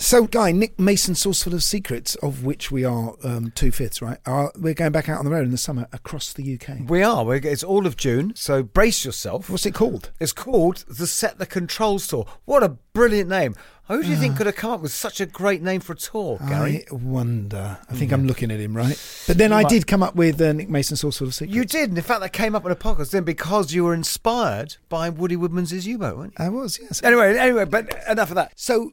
So, Guy, Nick Mason, Saucerful of Secrets, of which we are um, two fifths, right? Are, we're going back out on the road in the summer across the UK. We are. We're, it's all of June, so brace yourself. What's it called? It's called the Set the Controls Tour. What a brilliant name. Who do you think could have come up with such a great name for a tour, Gary? I wonder. I think I'm looking at him, right? But then I Right. did come up with uh, Nick Mason, Saucerful of Secrets. You did. And in fact, that came up in a podcast then because you were inspired by Woody Woodmansey's U-Boat, weren't you? I was, yes. Anyway, anyway, but enough of that. So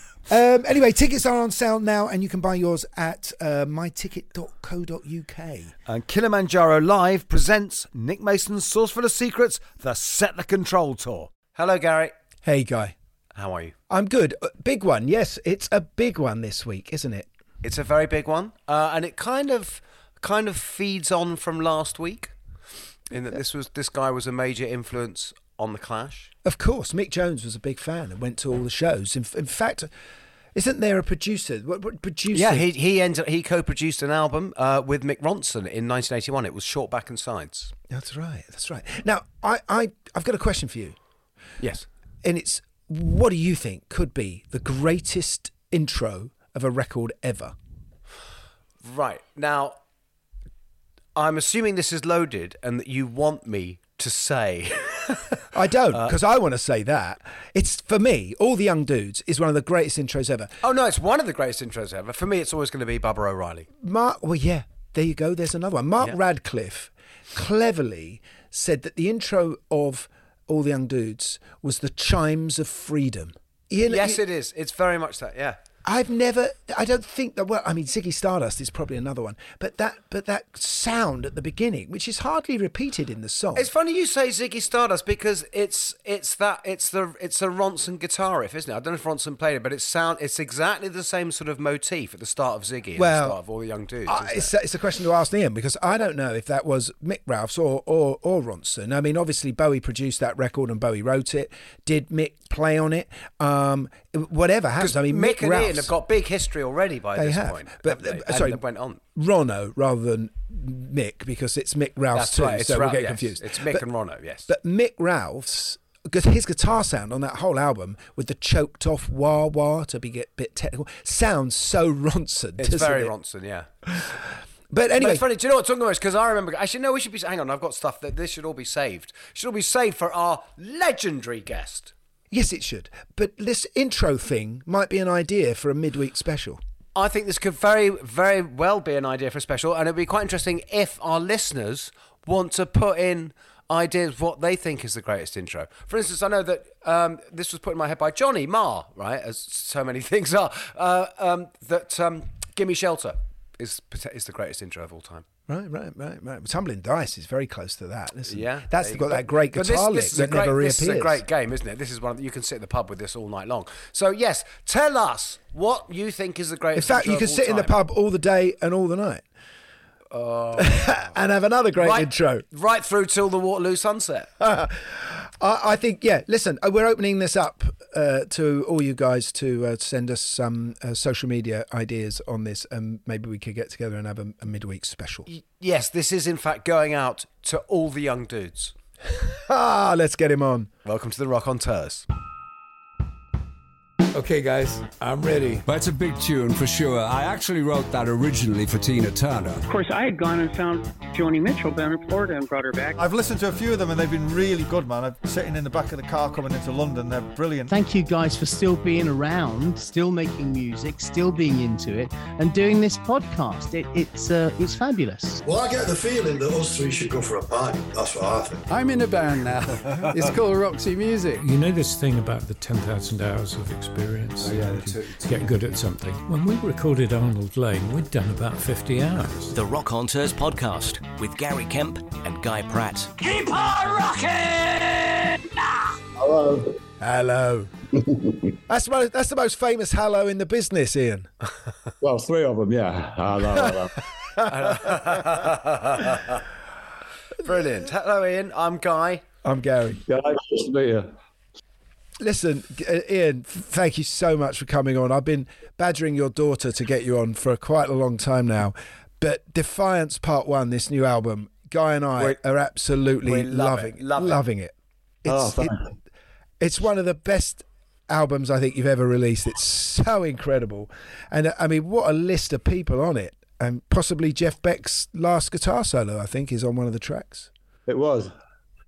um, anyway, tickets are on sale now, and you can buy yours at uh, myticket.co.uk. And Kilimanjaro Live presents Nick Mason's Saucerful of Secrets, the Set the Control Tour. Hello, Gary. Hey, Guy. How are you? I'm good. Uh, Big one. Yes, it's a big one this week, isn't it? It's a very big one, uh, and it kind of kind of feeds on from last week, in that this was this guy was a major influence on the Clash. Of course, Mick Jones was a big fan and went to all the shows. In, in fact, isn't there a producer? What, what producer? Yeah, he he ended, he co-produced an album uh, with Mick Ronson in 1981. It was Short Back and Sides. That's right. That's right. Now, I, I, I've got a question for you, Yes. and it's what do you think could be the greatest intro of a record ever? Right now, I'm assuming this is loaded, and that you want me to say. I don't, Uh, because I want to say that it's for me. All the young dudes is one of the greatest intros ever. oh no, it's one of the greatest intros ever. For me, it's always going to be Baba O'Riley. Mark, well, yeah, there you go. There's another one. Mark Yeah. Radcliffe cleverly said that the intro of All the Young Dudes was the chimes of freedom. You know, yes, you- it is. It's very much that. Yeah. I've never. I don't think that. Well, I mean, Ziggy Stardust is probably another one, but that, but that sound at the beginning, which is hardly repeated in the song. It's funny you say Ziggy Stardust because it's it's that it's the it's a Ronson guitar riff, isn't it? I don't know if Ronson played it, but it's sound it's exactly the same sort of motif at the start of Ziggy Well, the start of all the young dudes. I- it's, it? it's a question to ask Ian because I don't know if that was Mick Ralphs or, or or Ronson. I mean, obviously Bowie produced that record and Bowie wrote it. Did Mick play on it? Um, whatever happens. I mean, Mick, Mick, Ralphs, Have got big history already by They this have. point. But, they? uh, sorry. went on. Ronno rather than Mick because it's Mick Ralphs That's too. right. So Ra- we'll get yes, confused. It's Mick But- and Ronno. Yes. But Mick Ralphs because his guitar sound on that whole album with the choked off wah wah to be get bit technical sounds so Ronson. it's very it? Ronson. Yeah. But But anyway, it's funny. Do you know what talking about? Because I remember. Actually, no. We should be. Hang on. I've got stuff that this should all be saved. Should all be saved for our legendary guest. Yes, it should. But this intro thing might be an idea for a midweek special. I think this could very, very well be an idea for a special, and it'd be quite interesting if our listeners want to put in ideas what they think is the greatest intro. For instance, I know that um, this was put in my head by Johnny Marr, right, as so many things are, uh, um, that um, "Gimme Shelter" is is the greatest intro of all time. Right, right, right, right. Tumbling Dice is very close to that. Listen, Yeah, that's got that great guitar this, lick this is that great, never reappears. This is a great game, isn't it? This is one that you can sit in the pub with this all night long. So yes, tell us what you think is the greatest. In fact, you can sit in the pub all the day and all the night. and have another great right, intro. right through till the Waterloo sunset. I, I think, yeah. Listen, uh, we're opening this up uh, to all you guys to uh, send us some uh, social media ideas on this, and maybe we could get together and have a, a midweek special. Yes, this is in fact going out to all the young dudes. Ah, let's get him on. Welcome to the Rock on Tours. Okay, guys, I'm ready. That's a big tune for sure. I actually wrote that originally for Tina Turner. Of course, I had gone and found Joni Mitchell down in Florida and brought her back. I've listened to a few of them and they've been really good, man. I'm sitting in the back of the car coming into London. They're brilliant. Thank you guys for still being around, still making music, still being into it, and doing this podcast. It, it's uh, it's fabulous. Well, I get the feeling that us three should go for a pint. That's what I think. I'm in a band now. it's called Roxy Music. You know this thing about the 10,000 hours of experience? Oh, yeah, the to, two- to get good at something. When we recorded Arnold Layne, we'd done about 50 hours. The Rock On Tours podcast with Gary Kemp and Guy Pratt. Keep on rocking! Hello. Hello. that's one, that's the most famous hello in the business, Ian. Well, three of them, yeah. Hello, hello. Brilliant. Hello, Ian. I'm Guy. I'm Gary. yeah, nice to meet you. Listen, uh, Ian, thank you so much for coming on. I've been badgering your daughter to get you on for quite a long time now. But Defiance Part One, this new album, Guy and I We- are absolutely we love loving, it, love loving it. Oh, It's, thanks. it- it's one of the best albums I think you've ever released. It's so incredible, and uh, I mean, what a list of people on it. And possibly Jeff Beck's last guitar solo, I think, is on one of the tracks. It was.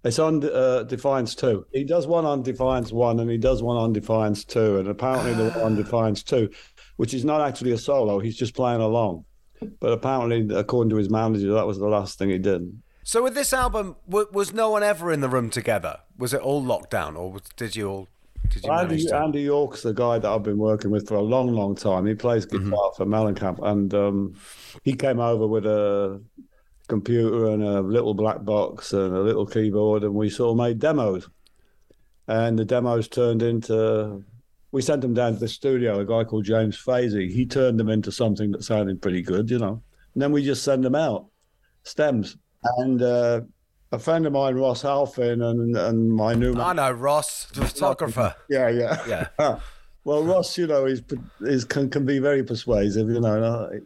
It's on uh, Defiance 2. He does one on Defiance 1 and he does one on Defiance 2. And apparently, the one on Defiance 2, which is not actually a solo, he's just playing along. But apparently, according to his manager, that was the last thing he did. So, with this album, w- was no one ever in the room together? Was it all locked down, or did you all? Did you Andy, to? Andy York's the guy that I've been working with for a long, long time. He plays guitar for Mellencamp, and um, he came over with a computer and a little black box and a little keyboard, and we sort of made demos. And the demos turned into. We sent them down to the studio. A guy called James Fazy. He turned them into something that sounded pretty good, you know. And then we just send them out, stems. And uh, a friend of mine, Ross Halfin, and and my new I know Ross, the photographer. yeah, yeah, Yeah. well, Ross, you know, is is can can be very persuasive. You know, and I-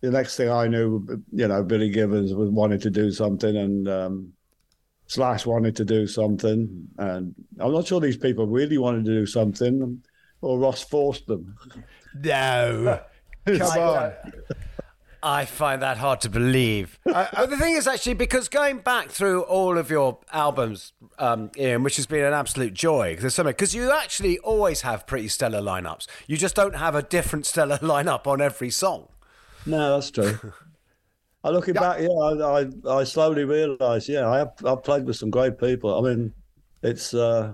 the next thing I knew, you know, Billy Gibbons was wanted to do something, and um, Slash wanted to do something, and I'm not sure these people really wanted to do something, or Ross forced them. No, come on. I find that hard to believe. but the thing is, actually, because going back through all of your albums, um, Ian, which has been an absolute joy, there's something because you actually always have pretty stellar lineups. You just don't have a different stellar lineup on every song. No, that's true. I looking back, yeah, I, I, I slowly realised, yeah, I have I've played with some great people. I mean, it's uh,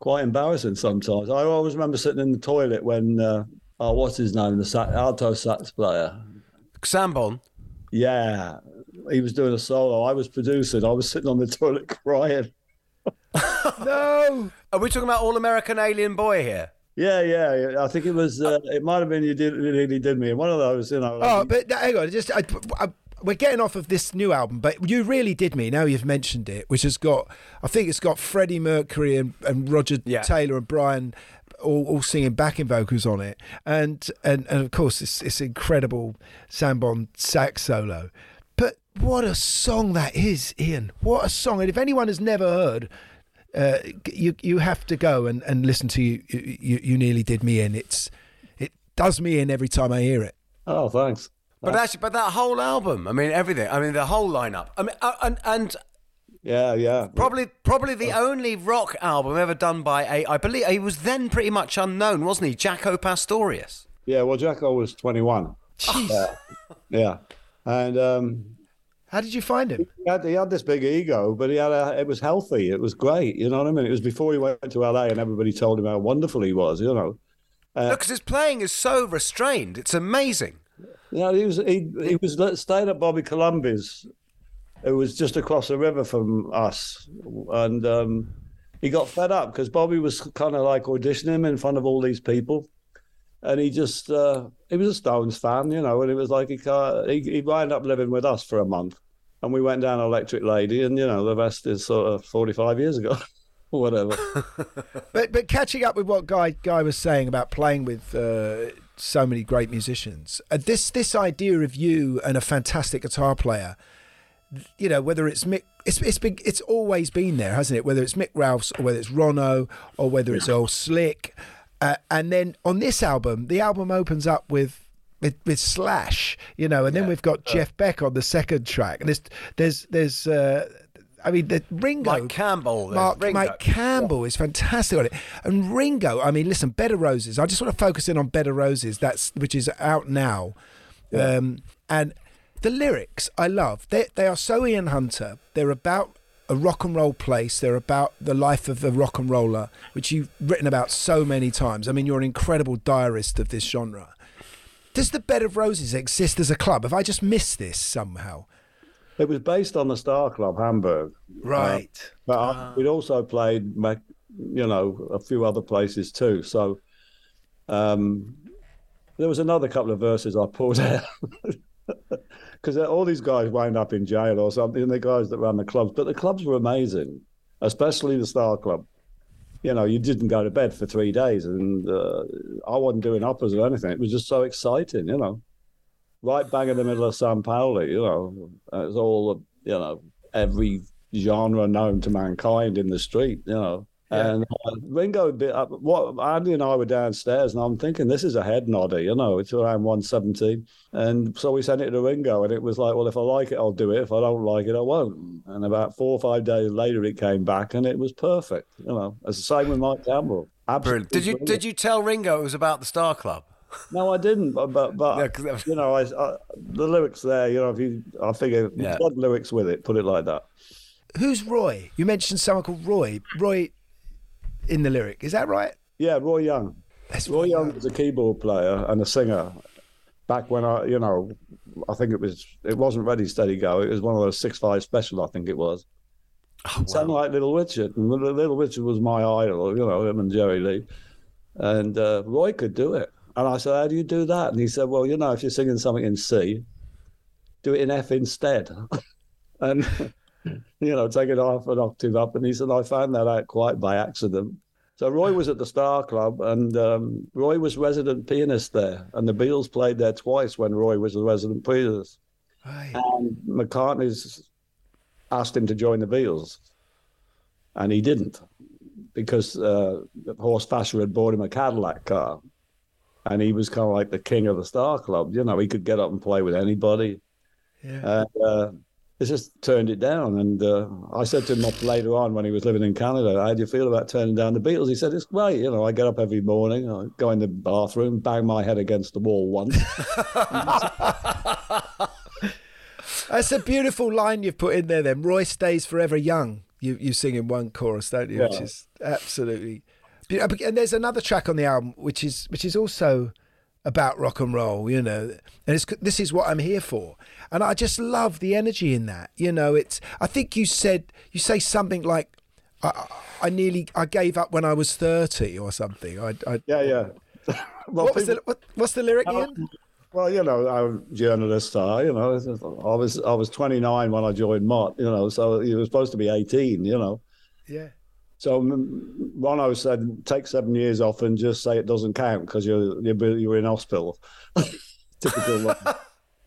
quite embarrassing sometimes. I always remember sitting in the toilet when, uh, oh, what's his name, the sax, alto sax player. Sanborn. Yeah, he was doing a solo. I was producing. I was sitting on the toilet crying. No. Are we talking about All American Alien Boy here? Yeah, yeah. yeah. I think it was. Uh, it might have been you did really did me. One of those, you know. Oh, but hang on. Just I, I, we're getting off of this new album, but you really did me. Now you've mentioned it, which has got, I think it's got Freddie Mercury and, and Roger Yeah. Taylor and Brian all, all singing backing vocals on it, and and, and of course it's it's incredible Sanborn sax solo. But what a song that is, Ian! What a song! And if anyone has never heard. Uh, you you have to go and, and listen to you, you you nearly did me in it's it does me in every time I hear it oh, thanks. But actually, but that whole album, I mean, everything. I mean, the whole lineup. I mean, uh, and and Yeah, yeah. probably probably the only rock album ever done by a. I believe he was then pretty much unknown, wasn't he? Jaco Pastorius. Yeah. Well, Jaco was 21. Jeez. Yeah, and um, How did you find him? he had, he had this big ego, but he had a, it was healthy. It was great. You know what I mean? It was before he went to LA, and everybody told him how wonderful he was. You know. Look, because his playing is so restrained. It's amazing. Yeah, he was he he was staying at Bobby Colomby's. It was just across the river from us, and um, he got fed up because Bobby was kind of like auditioning him in front of all these people, and he just uh, he was a Stones fan, you know, and it was like he can't, he he wound up living with us for a month, and we went down Electric Lady, and you know the rest is sort of forty five years ago, or whatever. But but catching up with what Guy Guy was saying about playing with uh, so many great musicians, uh, this this idea of you and a fantastic guitar player, you know, whether it's Mick, it's it's been it's always been there, hasn't it? Whether it's Mick Ralphs or whether it's Ronno or whether it's Earl Slick. Uh, and then on this album, the album opens up with. With, with Slash, you know, and then we've got Jeff Beck on the second track, and there's there's there's uh, I mean, the Ringo, Mike Campbell, Mark, Ringo. Mike Campbell is fantastic on it, and Ringo. I mean, listen, Bed of Roses. I just want to focus in on Bed of Roses. That's which is out now, um, and the lyrics I love. They they are so Ian Hunter. They're about a rock and roll place. They're about the life of a rock and roller, which you've written about so many times. I mean, you're an incredible diarist of this genre. Does the Bed of Roses exist as a club? Have I just missed this somehow? It was based on the Star Club, Hamburg. Right. Uh, but I, we'd also played, you know, a few other places too. So um, there was another couple of verses I pulled out. Because all these guys wound up in jail or something, and the guys that run the clubs. But the clubs were amazing, especially the Star Club. You know, you didn't go to bed for three days, and uh, I wasn't doing uppers or anything. It was just so exciting, you know right bang in the middle of San Paulo, you know. It's all, you know, every genre known to mankind in the street, you know. And uh, Ringo, up, what Andy and I were downstairs, and I'm thinking this is a head nodder, you know. It's around 117, and so we sent it to Ringo, and it was like, well, if I like it, I'll do it. If I don't like it, I won't. And about four or five days later, it came back, and it was perfect, you know. It's the same with Mike Campbell. Brilliant. Did you did you tell Ringo it was about the Star Club? No, I didn't. But but, but you know, I, I, the lyrics there. You know, if you, I figure yeah. lyrics with it. Put it like that. Who's Roy? You mentioned someone called Roy. Roy in the lyric, is that right? Yeah, Roy Young. Roy Young was a keyboard player and a singer. Back when I, you know, I think it was it wasn't Ready Steady Go. It was one of those six five special. I think it was. Oh, Sounded like Little Richard, and Little Little Richard was my idol. You know, him and Jerry Lee, and uh, Roy could do it. And I said, "How do you do that?" And he said, "Well, you know, if you're singing something in C, do it in F instead." and you know, take it off an octave up. And he said, I found that out quite by accident. So Roy was at the Star Club, and um, Roy was resident pianist there, and the Beatles played there twice when Roy was the resident pianist. Right. And McCartney's asked him to join the Beatles, and he didn't because uh, Horst Fascher had bought him a Cadillac car, and he was kind of like the king of the Star Club. You know, he could get up and play with anybody. Yeah. And uh, he just turned it down. And uh, I said to him later on when he was living in Canada, How do you feel about turning down the Beatles? He said, It's great. You know, I get up every morning, I go in the bathroom, bang my head against the wall once. That's a beautiful line you've put in there. Then Roy stays forever young. You you sing in one chorus, don't you? Which is absolutely. beautiful. And there's another track on the album which is which is also about rock and roll, you know. And it's this is what I'm here for. And I just love the energy in that. You know, it's. I think you said you say something like, "I, I- nearly I gave up when I was 30 or something." I, I yeah, yeah. what was the what, what's the lyric, Ian? Well, you know, I'm a journalist are, you know. I was I was 29 when I joined Mott, you know, so you were supposed to be 18, you know. Yeah. So Ronno said, take seven years off and just say it doesn't count because you're, you're you're in hospital. Typical.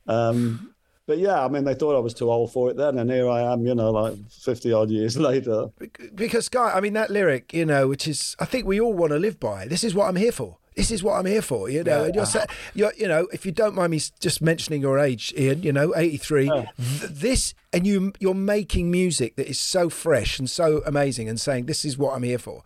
Um, but yeah, I mean, they thought I was too old for it then, and here I am, you know, like 50 odd years later. because guy i mean that lyric you know which is i think we all want to live by this is what i'm here for this is what i'm here for you know Yeah. and you're, you're you know if you don't mind me just mentioning your age ian you know 83 th- this and you you're making music that is so fresh and so amazing and saying this is what i'm here for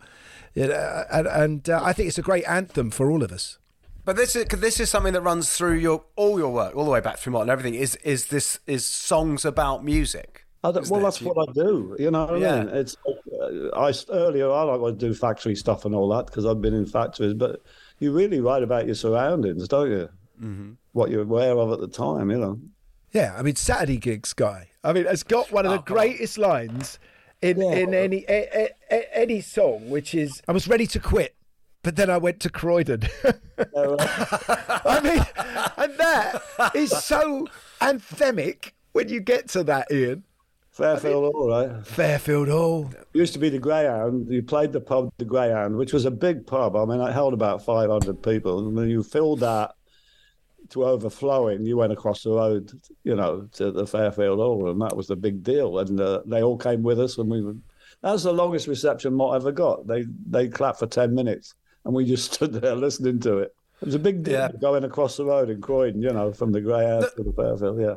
you know, and, and uh, i think it's a great anthem for all of us But this is 'cause this is something that runs through your all your work, all the way back through Mott and everything. Is is this is songs about music? I don't, well, that's what I do. You know what Yeah. I mean? It's uh, I earlier I like to do factory stuff and all that because I've been in factories, but you really write about your surroundings, don't you? Mm-hmm. What you're aware of at the time, you know. yeah i mean saturday gigs guy i mean it's got one of the greatest lines in in any a, a, a, any song which is i was ready to quit but then I went to Croydon. I mean, and that is so anthemic when you get to that, Ian. Fairfield Hall, right? Fairfield Hall. Used to be the Greyhound. You played the pub, the Greyhound, which was a big pub. I mean, it held about 500 people. And when you filled that to overflowing, you went across the road, you know, to the Fairfield Hall, and that was the big deal. And uh, they all came with us, and we were. That was the longest reception Mott ever got. They they clapped for 10 minutes. And we just stood there listening to it. It was a big deal Yeah. going across the road in Croydon, you know, from the Grey House to the Fairfield. Yeah.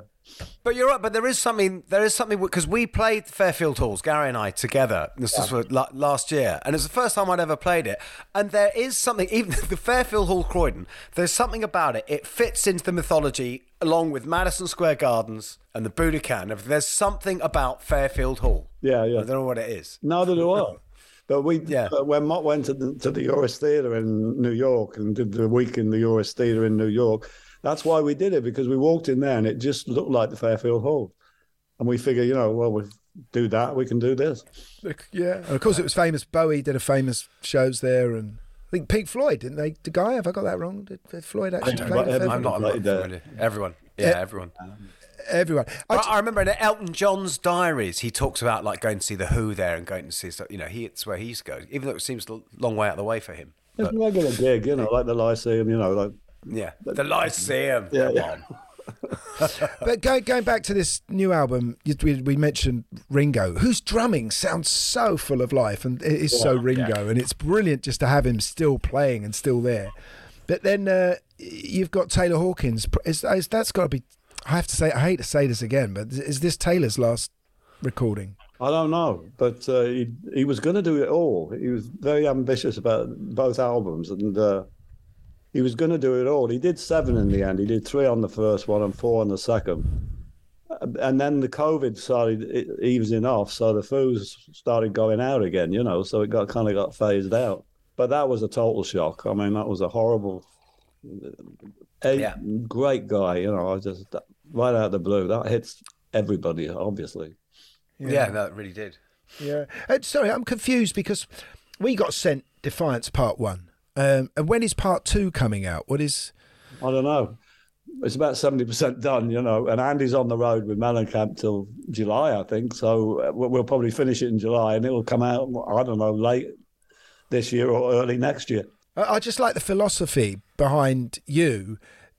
But you're right. But there is something. There is something because we played Fairfield Halls, Gary and I together. This was last year, and it's the first time I'd ever played it. And there is something. Even the Fairfield Hall, Croydon. There's something about it. It fits into the mythology along with Madison Square Gardens and the Budokan. There's something about Fairfield Hall. Yeah, yeah. I don't know what it is. Neither do I. But we, Yeah. uh, when Mott went to the, to the Uris Theatre in New York and did the week in the Uris Theatre in New York, that's why we did it because we walked in there and it just looked like the Fairfield Hall, and we figure, you know, well, we do that, we can do this. Yeah, and of course it was famous. Bowie did a famous shows there, and I think Pink Floyd didn't they? The guy, have I got that wrong? Did, did Floyd actually don't play? know. at I'm not. I'm not familiar. Everyone. Yeah, Yeah. everyone. Everyone. I But remember in Elton John's diaries, he talks about like going to see the Who there and going to see stuff. You know, he it's where he used to go, even though it seems a long way out of the way for him. It's a regular gig, you know, like the Lyceum, you know, like Yeah, the Lyceum. Yeah, Come yeah. on. but going going back to this new album, we, we mentioned Ringo, whose drumming sounds so full of life, and it is so Ringo, and it's brilliant just to have him still playing and still there. But then uh, you've got Taylor Hawkins. Is, is that's got to be? I have to say, I hate to say this again, but is this Taylor's last recording? I don't know, but uh, he he was going to do it all. He was very ambitious about both albums, and uh, he was going to do it all. He did seven in the end. He did three on the first one and four on the second. Uh, And then the COVID started easing off, so the foos started going out again. You know, so it got kind of got phased out. But that was a total shock. I mean, that was a horrible. A Yeah. great guy, you know. I just right out of the blue that hits everybody, obviously. Yeah, no, it really did. Yeah. Uh, sorry, I'm confused because we got sent Defiance Part One, um, and when is Part Two coming out? What is? I don't know. It's about seventy percent done, you know. And Andy's on the road with Mellencamp till July, I think. So uh, we'll we'll probably finish it in July, and it will come out. I don't know, late this year or early next year. I, I just like the philosophy behind you.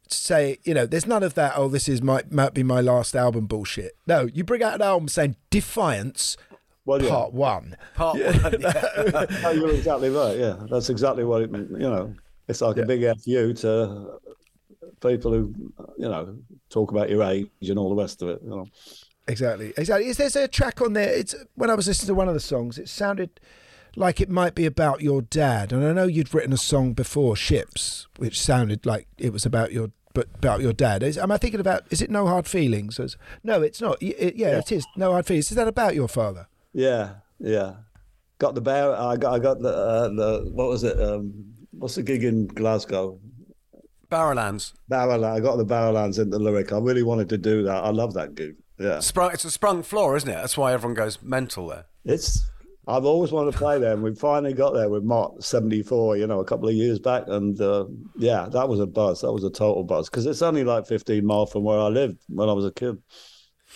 To Say, you know, there's none of that. Oh, this is might might be my last album bullshit. No, you bring out an album saying Defiance Well, yeah. Part One. Part one. Yeah. No, you're exactly right. Yeah, that's exactly what it. Meant. You know, it's like a big fu to people who, you know, talk about your age and all the rest of it. You know. Exactly, exactly. Is there's a track on there? It's when I was listening to one of the songs, it sounded like it might be about your dad. And I know you'd written a song before, Ships, which sounded like it was about your but about your dad. Is, am I thinking about? Is it No Hard Feelings? Is- no, it's not. It, yeah, it is No Hard Feelings. Is that about your father? Yeah, yeah. Got the bear. I got. I got the. Uh, the what was it? Um, what's the gig in Glasgow? Barrowlands. Barrowland. I got the Barrowlands in the lyric. I really wanted to do that. I love that gig. Yeah, Sprung, it's a sprung floor, isn't it? That's why everyone goes mental there. it's. I've always wanted to play there, and we finally got there with Mott '74. You know, a couple of years back, and uh, yeah, that was a buzz. That was a total buzz because it's only like 15 miles from where I lived when I was a kid.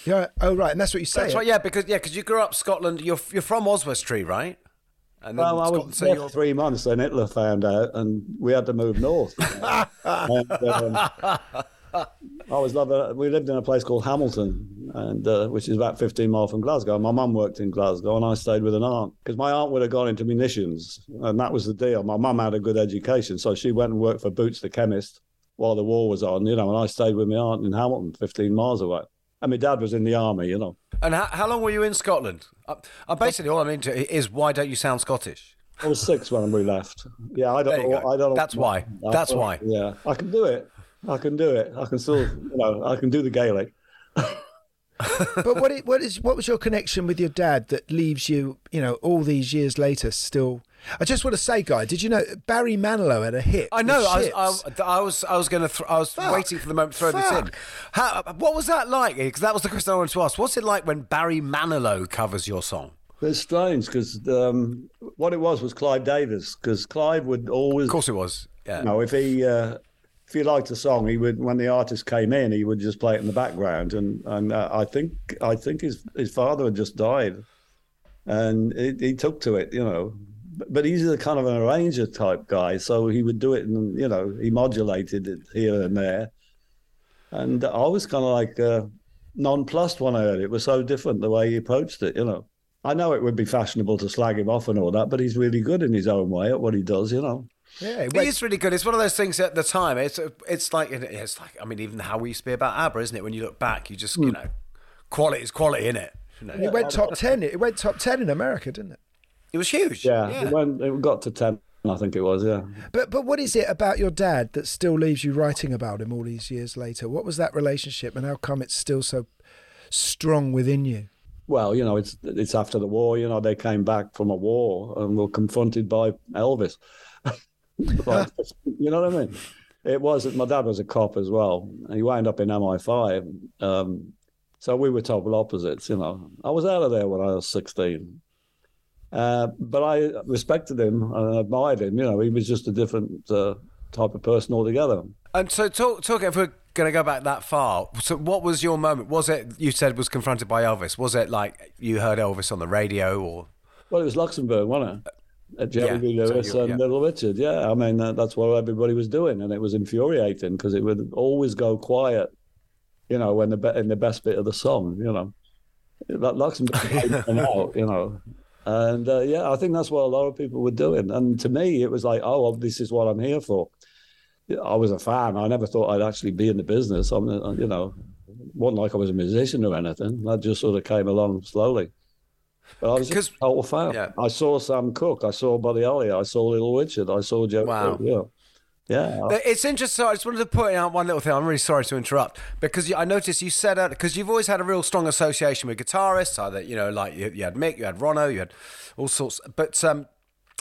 Yeah. Oh, right. And that's what you say. That's right. Yeah, because yeah, because you grew up Scotland. You're you're from Oswestry, right? And then Well, I was so there you're three months, then Hitler found out, and we had to move north. and, um, I was loving. We lived in a place called Hamilton, and uh, which is about 15 miles from Glasgow. My mum worked in Glasgow, and I stayed with an aunt because my aunt would have gone into munitions, and that was the deal. My mum had a good education, so she went and worked for Boots the chemist while the war was on, you know. And I stayed with my aunt in Hamilton, 15 miles away. And my dad was in the army, you know. And how, how long were you in Scotland? Uh, uh, basically, all I'm into is why don't you sound Scottish? I was six when we left. Yeah, I don't know. I don't know. That's why. That's why. Yeah, I can do it. I can do it. I can still, you know, I can do the Gaelic. but what it, what is what was your connection with your dad that leaves you, you know, all these years later still? I just want to say, guy, did you know Barry Manilow had a hit? I know. I was, I, I was, I was going to. Th- I was Fuck. waiting for the moment to throw this in. How, what was that like? Because that was the question I wanted to ask. What's it like when Barry Manilow covers your song? It's strange because um, what it was was Clive Davis because Clive would always, Of course, it was. Yeah. you know, if he uh, if he liked a song, he would when the artist came in, he would just play it in the background. And and uh, I think I think his his father had just died, and he, he took to it, you know. But- But he's a kind of an arranger type guy, so he would do it, and you know, he modulated it here and there. And I was kind of like uh, nonplussed when I heard it. It was so different the way he approached it, you know. I know it would be fashionable to slag him off and all that, but he's really good in his own way at what he does, you know. Yeah, it It is really good. It's one of those things at the time. It's it's like it's like I mean, even how we used to be about ABBA, isn't it? When you look back, you just you hmm. know, quality is quality, in it? You know? it went top ten. It went top ten in America, didn't it? It was huge. Yeah, It, went, it got to 10, I think it was, yeah. But but what is it about your dad that still leaves you writing about him all these years later? What was that relationship, and how come it's still so strong within you? Well, you know, it's it's after the war. You know, they came back from a war and were confronted by Elvis. Like, you know what I mean? It was. My dad was a cop as well. and He wound up in MI5. Um, so we were total opposites. You know, I was out of there when I was sixteen. Uh, but I respected him and admired him. You know, he was just a different uh, type of person altogether. And so, talk, talk if we're going to go back that far. So, what was your moment? Was it you said was confronted by Elvis? Was it like you heard Elvis on the radio, or Well, it was Luxembourg, wasn't it? Uh, Jerry yeah, Lee so Lewis you- and yeah. Little Richard. Yeah, I mean uh, that's what everybody was doing, and it was infuriating because it would always go quiet. You know, when the be- in the best bit of the song, you know, that Luxembourg came out, you know, and uh, yeah, I think that's what a lot of people were doing. And to me, it was like, oh, well, this is what I'm here for. I was a fan. I never thought I'd actually be in the business. I'm, uh, you know, wasn't like I was a musician or anything. That just sort of came along slowly. But I was just a total fan. yeah. I saw Sam Cooke. I saw Buddy Holly. I saw Little Richard. I saw Joe. Wow. Yeah. Yeah. It's interesting. I just wanted to point out one little thing. I'm really sorry to interrupt because I noticed you said out because you've always had a real strong association with guitarists. Either you know, like you, you had Mick, you had Ronno, you had all sorts. But um,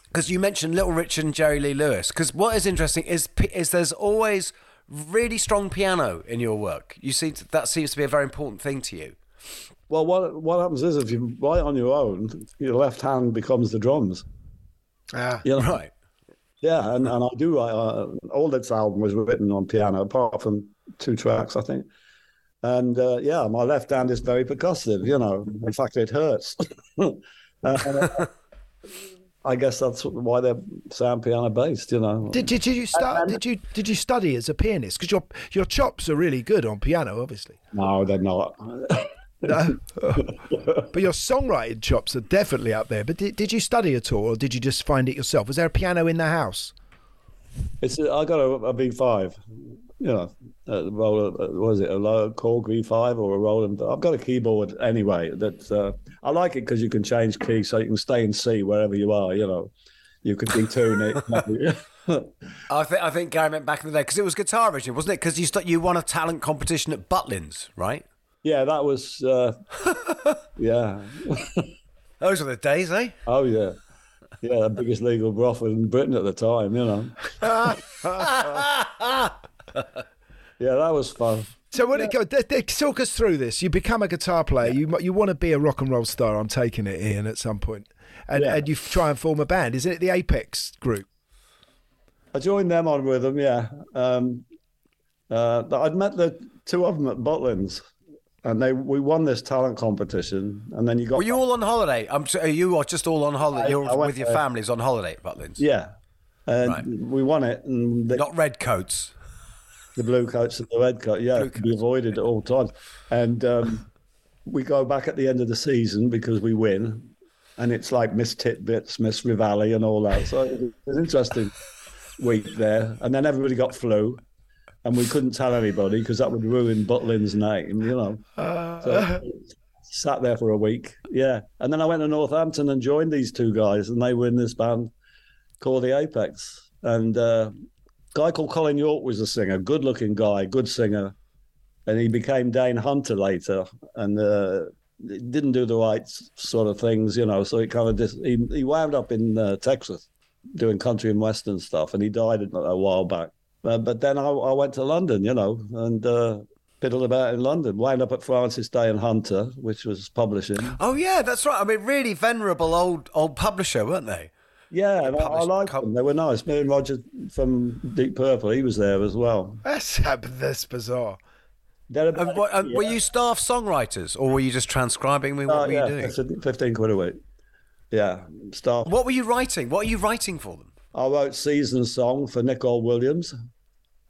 because you mentioned Little Richard and Jerry Lee Lewis. Because what is interesting is is there's always really strong piano in your work. You see, that seems to be a very important thing to you. Well, what what happens is if you write on your own, your left hand becomes the drums. Ah, You know? right. Yeah, and, and I do write. Uh, all this album was written on piano, apart from two tracks, I think. And uh, yeah, my left hand is very percussive. You know, in fact, it hurts. uh, I guess that's why they're sound piano based. You know. Did, did you start? Did you did you study as a pianist? Because your your chops are really good on piano, obviously. No, they're not. No. but your songwriting chops are definitely up there. But did, did you study at all, or did you just find it yourself? Was there a piano in the house? It's I got a, a V5, you know, a roller. uh, What is it? A low Korg V5 or a Roland? I've got a keyboard anyway. That uh, I like it because you can change key, so you can stay in C wherever you are. You know, you could detune it. I think I think Gary meant back in the day because it was guitar originally, wasn't it? Because you st- you won a talent competition at Butlins, right? Yeah, that was. Uh, yeah. Those were the days, eh? Oh yeah. Yeah, the biggest legal brothel in Britain at the time. You know. yeah, that was fun. So what it go? Talk us through this. You become a guitar player. You You you want to be a rock and roll star. I'm taking it, Ian, at some point, and Yeah. and you try and form a band. Isn't it the Apex group? I joined them on with them, yeah. Um, uh, I'd met the two of them at Butlins, and they we won this talent competition, and then you got Were you all on holiday? I'm so you are just all on holiday. I- You're I went with your families on holiday at Butlins. yeah, and Right. we won it, and the, Not red coats. the blue coats and the red coat, yeah, Blue to be avoided at all times, and um, we go back at the end of the season because we win, and it's like Miss Titbits, Miss Rivali, and all that. So it was an interesting week there, and then everybody got flu. And we couldn't tell anybody because that would ruin Butlin's name, you know. So sat there for a week, yeah. And then I went to Northampton and joined these two guys, and they were in this band called the Apex. And uh, a guy called Colin York was the singer, good-looking guy, good singer, and he became Dane Hunter later, and uh, didn't do the right sort of things, you know. So he kind of dis- he, he wound up in uh, Texas doing country and western stuff, and he died a a while back. Uh, but then I, I went to London, you know, and uh, fiddled about in London. Wound up at Francis Day and Hunter, which was publishing. Oh yeah, that's right. I mean, really venerable old old publisher, weren't they? Yeah, and I, I liked them. They were nice. Me and Roger from Deep Purple, he was there as well. That's that's bizarre. About, what, and were you staff songwriters, or were you just transcribing? What Oh, were you yeah, doing? it's a- 15 quid a week. Yeah, staff. What were you writing? What are you writing for them? I wrote Season Song for Nicole Williams.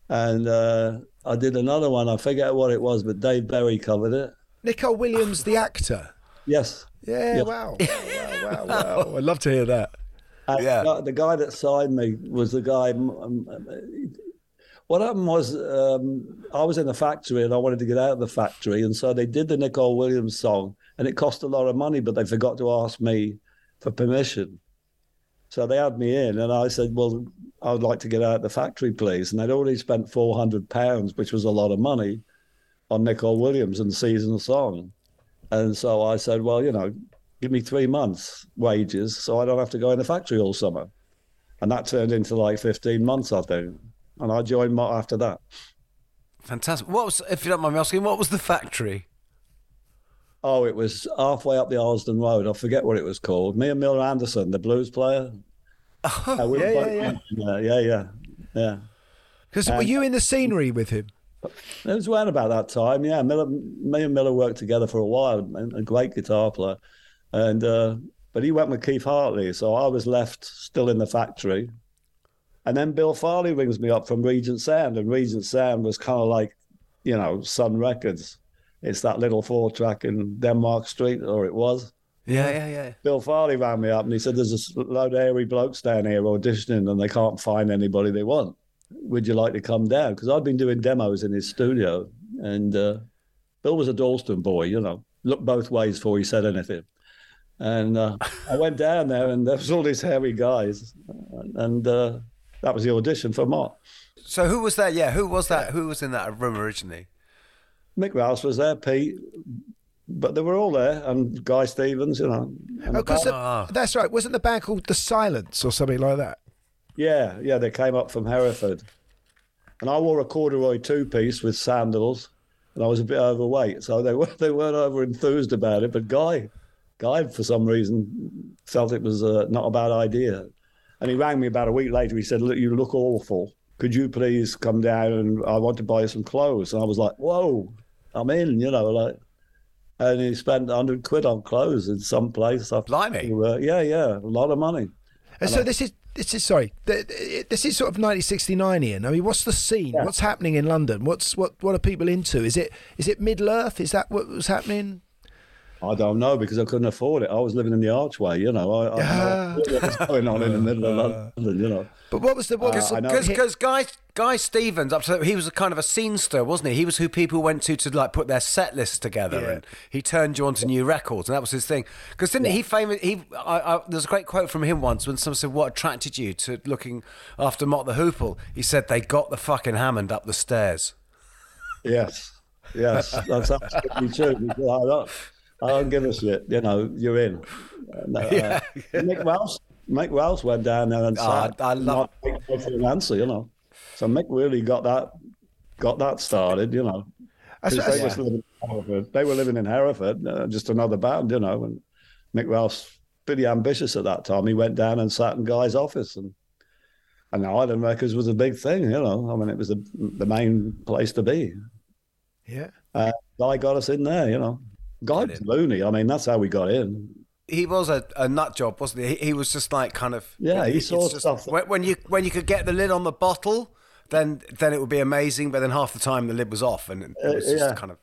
And uh, I did another one. I forget what it was, but Dave Berry covered it. Nicole Williams, the actor. Yes. Yeah, Yeah. wow. wow, wow, wow, wow. I'd love to hear that. And Yeah. the- The guy that signed me was the guy. um, um, what happened was um, I was in the factory and I wanted to get out of the factory, and so they did the Nicole Williams song, and it cost a lot of money, but they forgot to ask me for permission. So they had me in, and I said, "Well, I would like to get out of the factory, please." And they'd already spent four hundred pounds, which was a lot of money, on Nicole Williams and the season song. And so I said, "Well, you know, give me three months' wages, so I don't have to go in the factory all summer." And that turned into like fifteen months, I think. And I joined Mott after that. Fantastic. What was, if you don't mind me asking, what was the factory? Oh, it was halfway up the Alston Road. I forget what it was called. Me and Miller Anderson, the blues player. Uh, we Yeah, yeah, yeah, yeah, yeah, yeah. Because were you in the scenery with him? It was around about that time, yeah. Miller, me and Miller worked together for a while. A great guitar player, and uh, but he went with Keef Hartley, so I was left still in the factory. And then Bill Farley rings me up from Regent Sound, and Regent Sound was kind of like, you know, Sun Records. It's that little four track in Denmark Street, or it was. Yeah, yeah, yeah. Bill Farley rang me up and he said, There's a load of hairy blokes down here auditioning and they can't find anybody they want. Would you like to come down? Because I'd been doing demos in his studio and uh, Bill was a Dalston boy, you know, looked both ways before he said anything. And uh, I went down there and there was all these hairy guys. And uh, that was the audition for Mott. So who was that? Yeah, who was that? Who was in that room originally? Mick Ralphs was there, Pete, but they were all there, and Guy Stevens, you know. and Oh, because Ah. that's right. Wasn't the band called The Silence or something like that? Yeah, yeah, they came up from Hereford. And I wore a corduroy two piece with sandals and I was a bit overweight. So they, were, they weren't over enthused about it. But Guy, Guy, for some reason, felt it was uh, not a bad idea. And he rang me about a week later. He said, Look, you look awful. Could you please come down and I want to buy you some clothes? And I was like, Whoa, I'm in, you know, like. And he spent 100 quid on clothes in some place. I- Blimey. Uh, yeah, yeah, a lot of money. And so this is this is sorry. th- th- This is sort of 1969, Ian. I mean, what's the scene? Yeah. What's happening in London? What's what what are people into? Is it is it Middle Earth? Is that what was happening? I don't know because I couldn't afford it. I was living in the Archway, you know. I, I know what was going on in the middle of London, you know. But what was the what was Uh, I know. the- Because Guy Stevens, up to he was a kind of a scenester, wasn't he? He was who people went to to like put their set list together, Yeah. and he turned you onto new records, and that was his thing. Because didn't he famous? He I, I, there's a great quote from him once when someone said, "What attracted you to looking after Mott the Hoople?" He said, "They got the fucking Hammond up the stairs." Yes, yes, that's absolutely true. I don't, I don't give a shit. You know, you're in. Uh, no, uh, Mick Wells, Mick Wells went down there and Ah, sat. I love- for an answer, you know. So Mick really got that, got that started, you know. I 'Cause suppose- they, was living in Hereford. they were living in Hereford, uh, just another band, you know. And Mick Wells, pretty ambitious at that time. He went down and sat in Guy's office, and and Island Records was a big thing, you know. I mean, it was the the main place to be. yeah. Uh, Guy got us in there, you know. Guy's loony. I mean, that's how we got in. He was a, a nut job, wasn't he? he? He was just like kind of Yeah, he saw just- stuff that- when, when you when you could get the lid on the bottle. Then, then it would be amazing. But then half the time the lid was off, and it was Uh, just yeah. kind of.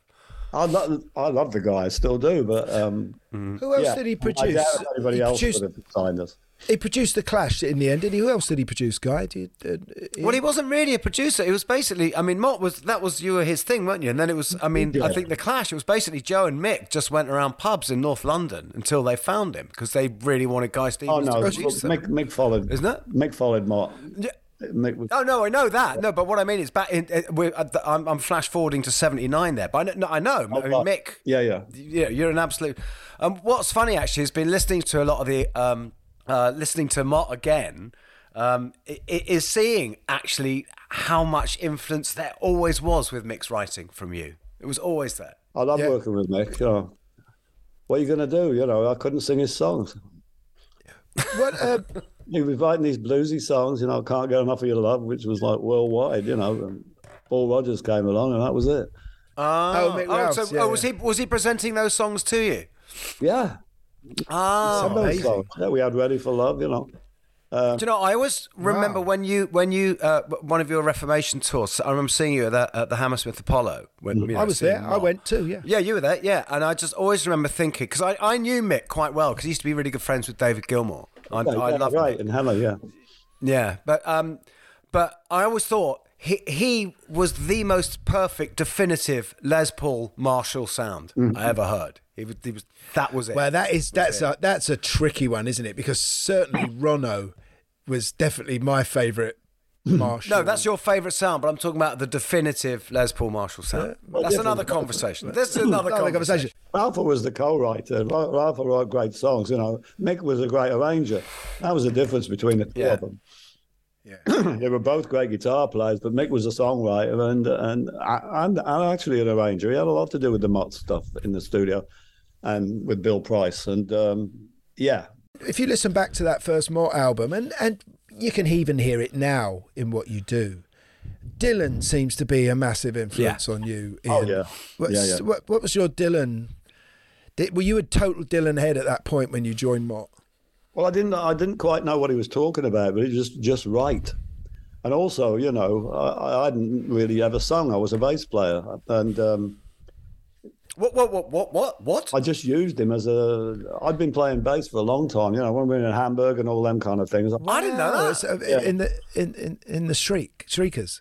I love, I love the guy, I still do, but um, Who else yeah, did he I produce? doubt anybody he else produced, would have signed us. he produced the Clash in the end, did he? Who else did he produce, Guy? Did, uh, Ian? Well, he wasn't really a producer. It was basically, I mean, Mott was that was you were his thing, weren't you? And then it was, I mean, I think the Clash. It was basically Joe and Mick just went around pubs in North London until they found him because they really wanted Guy Stevens. Oh no, to produce them. Mick, Mick followed, Isn't it? Mick followed Mott. Yeah. Mick was, Oh no, I know that. No, but what I mean is back in. uh, We're, uh, I'm, I'm flash forwarding to '79 there, but I know, no, I know. I mean, right. Mick. yeah, yeah. Yeah, you're an absolute. Um, what's funny actually has been listening to a lot of the um, uh, listening to Mott again. Um, i- i- is seeing actually how much influence there always was with Mick's writing from you. It was always there. I love Yeah. working with Mick. You know. What are you going to do? You know, I couldn't sing his songs. What, uh, He was writing these bluesy songs, you know, Can't Get Enough of Your Love, which was like worldwide, you know. And Paul Rodgers came along and that was it. Oh, Mick Ralphs, so yeah, oh, was he was he presenting those songs to you? Yeah. Ah, Some amazing. songs that we had ready for love, you know. Do you know? I always remember Wow. when you when you uh, one of your Reformation tours. I remember seeing you at the, at the Hammersmith Apollo. When you know, I was seeing there. I went too, yeah. Yeah, you were there. Yeah, and I just always remember thinking because I, I knew Mick quite well because he used to be really good friends with David Gilmour I, Yeah, I yeah, love right, and Hella, yeah. Yeah, but um, but I always thought he he was the most perfect, definitive Les Paul Marshall sound Mm. I ever heard. He was, he was that was it. Well, that is that's a that's a tricky one, isn't it? Because certainly Ronno was definitely my favourite Marshall. no, that's your favourite sound, but I'm talking about the definitive Les Paul Marshall sound. that's another conversation. This is another Another conversation. Ralph was the co-writer. Ra- Ralph wrote great songs. You know, Mick was a great arranger. That was the difference between the two Yeah. of them. Yeah. they were both great guitar players, but Mick was a songwriter and and I, and, and actually an arranger. He had a lot to do with the Mott stuff in the studio, and with Bill Price. And um, yeah, if you listen back to that first Mott album, and and you can even hear it now in what you do. Dylan seems to be a massive influence on you. Oh, yeah. What's, Yeah, yeah. What, what was your Dylan? Did, were you a total Dylan head at that point when you joined Mott? Well, I didn't. I didn't quite know what he was talking about, but he just just right. And also, you know, I, I hadn't really ever sung. I was a bass player, and um, What what what what what what? I just used him as a. I'd been playing bass for a long time. You know, when we were in Hamburg and all them kind of things. I didn't know that. it's, uh, Yeah. in the in, in in the shriek shriekers.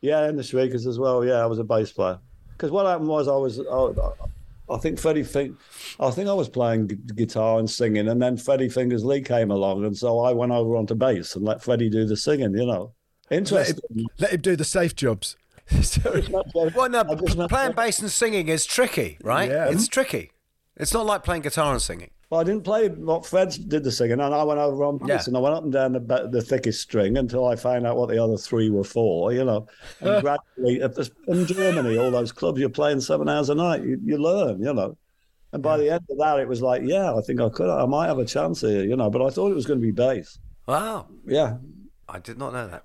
Yeah, in the Shriekers as well. Yeah, I was a bass player. Because what happened was I was. I, I think Freddie think. I think I was playing gu- guitar and singing, and then Freddie Fingers Lee came along, and so I went over onto bass and let Freddie do the singing. You know, Let interesting. him, let him do the safe jobs. Sorry. Well, no, I just met- playing bass and singing is tricky, right? Yeah. It's tricky. It's not like playing guitar and singing. Well, I didn't play what Fred did the singing, and I went over on bass, Yeah. and I went up and down the, the thickest string until I found out what the other three were for. You know, and gradually, in Germany, all those clubs you're playing seven hours a night, you, you learn. You know, and by the end of that, it was like, yeah, I think I could, I might have a chance here. You know, but I thought it was going to be bass. Wow, Yeah, I did not know that.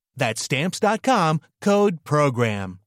That's stamps.com code PROGRAM.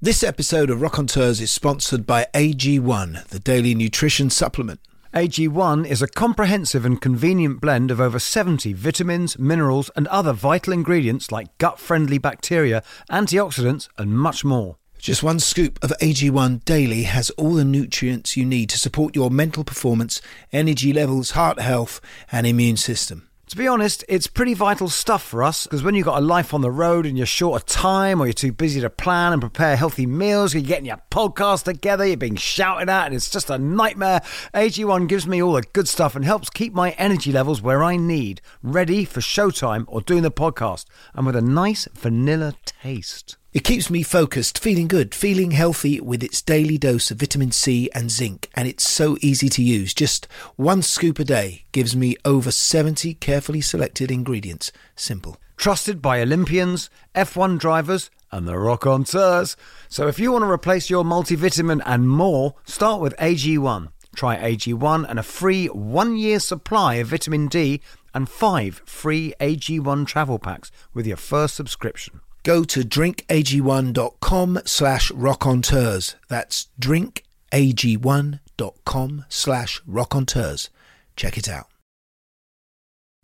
This episode of Rockonteurs is sponsored by AG1, the daily nutrition supplement. AG1 is a comprehensive and convenient blend of over 70 vitamins, minerals, and other vital ingredients like gut friendly bacteria, antioxidants, and much more. Just one scoop of AG1 daily has all the nutrients you need to support your mental performance, energy levels, heart health, and immune system. To be honest, it's pretty vital stuff for us because when you've got a life on the road and you're short of time or you're too busy to plan and prepare healthy meals, you're getting your podcast together, you're being shouted at, and it's just a nightmare. AG1 gives me all the good stuff and helps keep my energy levels where I need, ready for showtime or doing the podcast, and with a nice vanilla taste. It keeps me focused, feeling good, feeling healthy with its daily dose of vitamin C and zinc, and it's so easy to use. Just one scoop a day gives me over 70 carefully selected ingredients. Simple. Trusted by Olympians, F1 drivers, and the rock-on-teurs. So if you want to replace your multivitamin and more, start with AG1. Try AG1 and a free one-year supply of vitamin D and five free AG1 travel packs with your first subscription. Go to drinkag1.com slash raconteurs. That's drinkag1.com slash raconteurs. Check it out.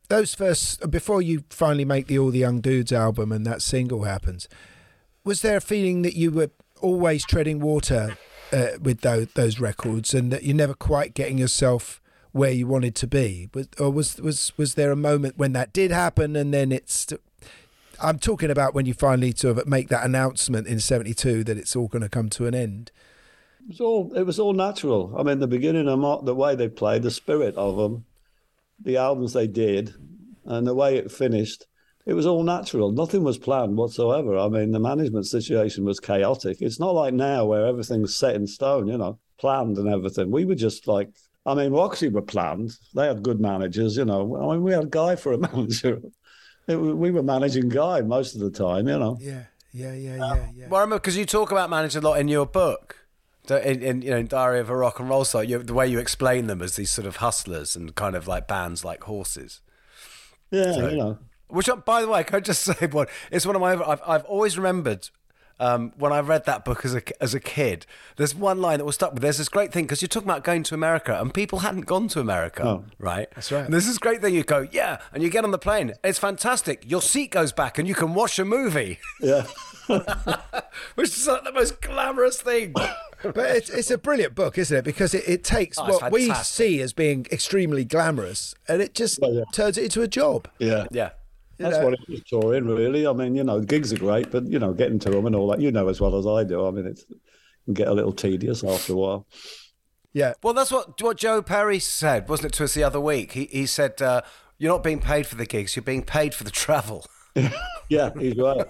Those first, before you finally make the All the Young Dudes album and that single happens, was there a feeling that you were always treading water uh, with those, those records and that you're never quite getting yourself where you wanted to be? Was, or was, was, was there a moment when that did happen and then it's I'm talking about when you finally sort of make that announcement in '72 that it's all going to come to an end. It was all it was all natural. I mean, the beginning of the way they played, the spirit of them, the albums they did, and the way it finished. It was all natural. Nothing was planned whatsoever. I mean, the management situation was chaotic. It's not like now where everything's set in stone, you know, planned and everything. We were just like, I mean, Roxy were planned. They had good managers, you know. I mean, we had a guy for a manager it, we were managing Guy most of the time, you know. Yeah, yeah, yeah, um, yeah, yeah. Well, I remember because you talk about managing a lot in your book. In, in you know, in Diary of a Rock and Roll Star, you, the way you explain them as these sort of hustlers and kind of like bands like horses. Yeah, so, you know. Which, by the way, can I just say one? It's one of my. I've, I've always remembered um, when I read that book as a as a kid. There's one line that was stuck with. There's this great thing because you're talking about going to America, and people hadn't gone to America, oh, right? That's right. And there's this great thing. You go, yeah, and you get on the plane. It's fantastic. Your seat goes back, and you can watch a movie. Yeah. Which is like the most glamorous thing. but it's, it's a brilliant book, isn't it? Because it, it takes oh, what we see as being extremely glamorous and it just yeah. turns it into a job. Yeah. Yeah. That's know. what it is touring, really. I mean, you know, gigs are great, but you know, getting to them and all that, you know as well as I do. I mean, it can get a little tedious after a while. Yeah. Well, that's what what Joe Perry said, wasn't it, to us the other week? He he said, uh, "You're not being paid for the gigs; you're being paid for the travel." yeah, he's right.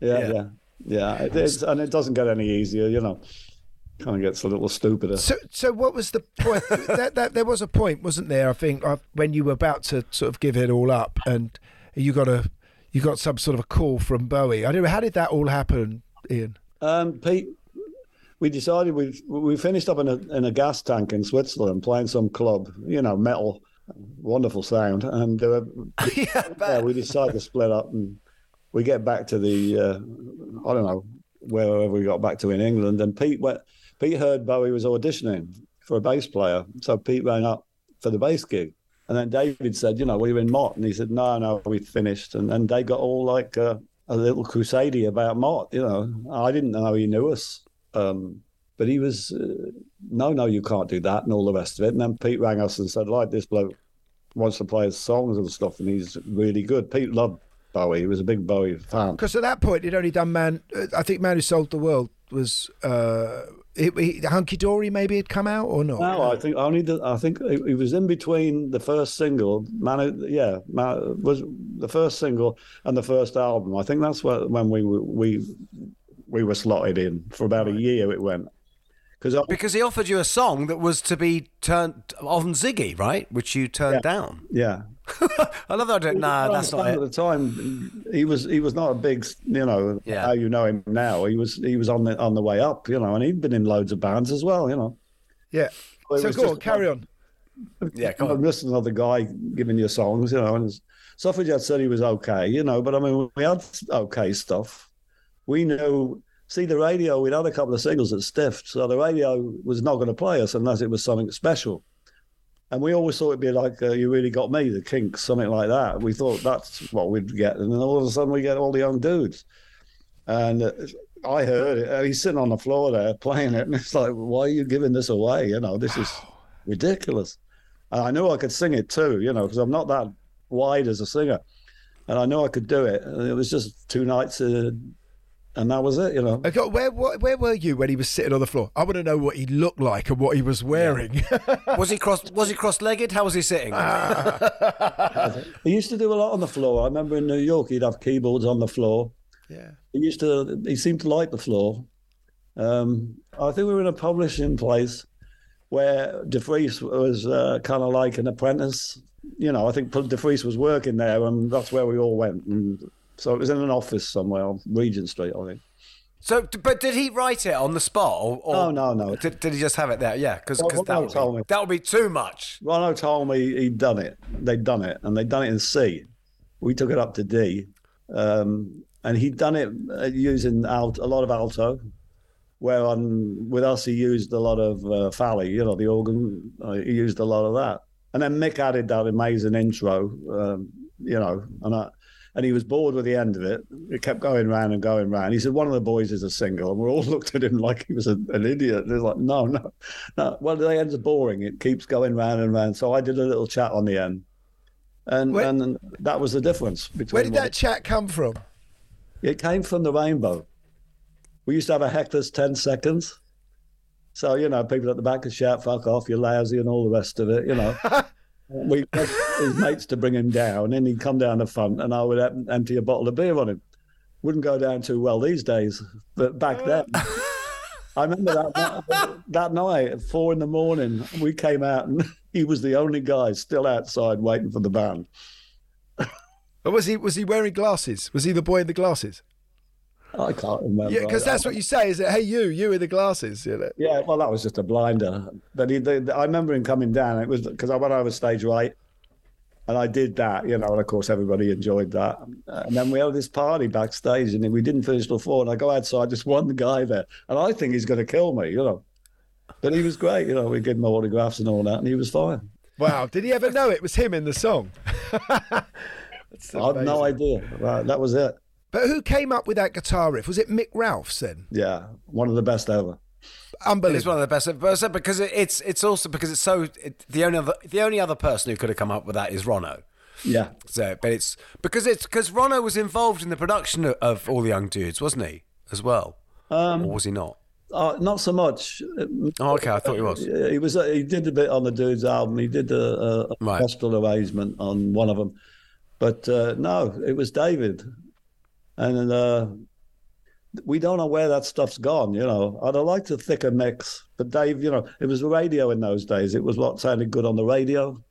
Yeah, yeah, yeah. yeah. It is, and it doesn't get any easier, you know. Kind of gets a little stupider. So, so what was the point? that, that there was a point, wasn't there? I think uh, when you were about to sort of give it all up and you got a you got some sort of a call from Bowie. I don't know how did that all happen, Ian? Um, Pete, we decided we we finished up in a in a gas tank in Switzerland playing some club, you know, metal, wonderful sound, and uh, yeah, yeah, we decided to split up and we get back to the uh, I don't know wherever we got back to in England, and Pete went. Pete heard Bowie was auditioning for a bass player, so Pete rang up for the bass gig. And then David said, you know, we were in Mott. And he said, no, no, we finished. And then they got all like uh, a little crusade about Mott, you know. I didn't know he knew us. Um, but he was, uh, no, no, you can't do that and all the rest of it. And then Pete rang us and said, like, this bloke wants to play his songs and stuff. And he's really good. Pete loved Bowie. He was a big Bowie fan. Because at that point, he'd only done Man, uh, I think Man Who Sold the World was uh, it, Hunky Dory maybe had come out or not? No, I think only the, I think it, was in between the first single, man. Yeah, man, was the first single and the first album. I think that's what, when we we we were slotted in for about a year. It went. Cause I, because he offered you a song that was to be turned on Ziggy, right? Which you turned yeah, down. Yeah, I love that. Nah, that's not it. At the time, he was he was not a big, you know, yeah. how you know him now. He was he was on the on the way up, you know, and he'd been in loads of bands as well, you know. Yeah. So, so go on, carry on. Yeah, come on. Another guy giving you songs, you know, and Suffragette City he was okay, you know, but I mean, we had okay stuff. We knew. See, the radio, we'd had a couple of singles at Stiff, so the radio was not going to play us unless it was something special. And we always thought it'd be like uh, "You Really Got Me," the Kinks, something like that. We thought that's what we'd get, and then all of a sudden we get all the young dudes. And uh, I heard it. Uh, he's sitting on the floor there playing it, and it's like, "Why are you giving this away? You know, this is ridiculous." And I knew I could sing it too, you know, because I'm not that wide as a singer, and I knew I could do it. And it was just two nights. Uh, and that was it, you know. Okay, where, where, where were you when he was sitting on the floor? I want to know what he looked like and what he was wearing. Yeah. was he cross Was he cross-legged? How was he sitting? he used to do a lot on the floor. I remember in New York, he'd have keyboards on the floor. Yeah. He used to. He seemed to like the floor. Um, I think we were in a publishing place where DeFries was uh, kind of like an apprentice. You know, I think DeFries was working there, and that's where we all went. And so it was in an office somewhere on Regent Street, I think. So, but did he write it on the spot? Or, or no, no, no. Did, did he just have it there? Yeah, because well, that, would be, that would be too much. Ronno told me he'd done it. They'd done it, and they'd done it in C. We took it up to D. Um, and he'd done it uh, using alt, a lot of alto. Where on with us, he used a lot of uh, Fally, you know, the organ. Uh, he used a lot of that, and then Mick added that amazing intro, um, you know, and I, and he was bored with the end of it. It kept going round and going round. He said, "One of the boys is a single," and we all looked at him like he was a, an idiot. They're like, "No, no, no." Well, the end's boring. It keeps going round and round. So I did a little chat on the end, and Where- and that was the difference between. Where did that chat come from? It came from the Rainbow. We used to have a heckler's ten seconds. So you know, people at the back could shout "fuck off," "you're lousy," and all the rest of it. You know. we his mates to bring him down, and he'd come down the front, and I would empty a bottle of beer on him. Wouldn't go down too well these days, but back then, I remember that night, that night at four in the morning, we came out, and he was the only guy still outside waiting for the band. Was he was he wearing glasses? Was he the boy in the glasses? I can't remember. Yeah, because that's what you say. Is it? Hey, you, you with the glasses. You know. Yeah, well, that was just a blinder. But he, the, the- I remember him coming down. It was because I went over stage right, and I did that, you know. And of course, everybody enjoyed that. And then we had this party backstage, and we didn't finish till four. And I go outside, just one guy there, and I think he's going to kill me, you know. But he was great, you know. We gave him autographs and all that, and he was fine. Wow. Did he ever know it was him in the song? I have no idea. Right, that was it. But who came up with that guitar riff? Was it Mick Ralphs then? Yeah, one of the best ever. Unbelievable. It's one of the best, but it's- because it's it's also because it's so it, the only other the only other person who could have come up with that is Ronno. Yeah. So, but it's because it's because Ronno was involved in the production of, of all the young dudes, wasn't he? As well, Um, or was he not? Uh, not so much. Oh, okay, I thought he was. He was. uh, He did a bit on the dude's album. He did a, a, a Right. gospel arrangement on one of them, but uh, no, it was David, and uh, we don't know where that stuff's gone. You know, I'd have liked a thicker mix, but Dave, you know, it was the radio in those days. It was what sounded good on the radio,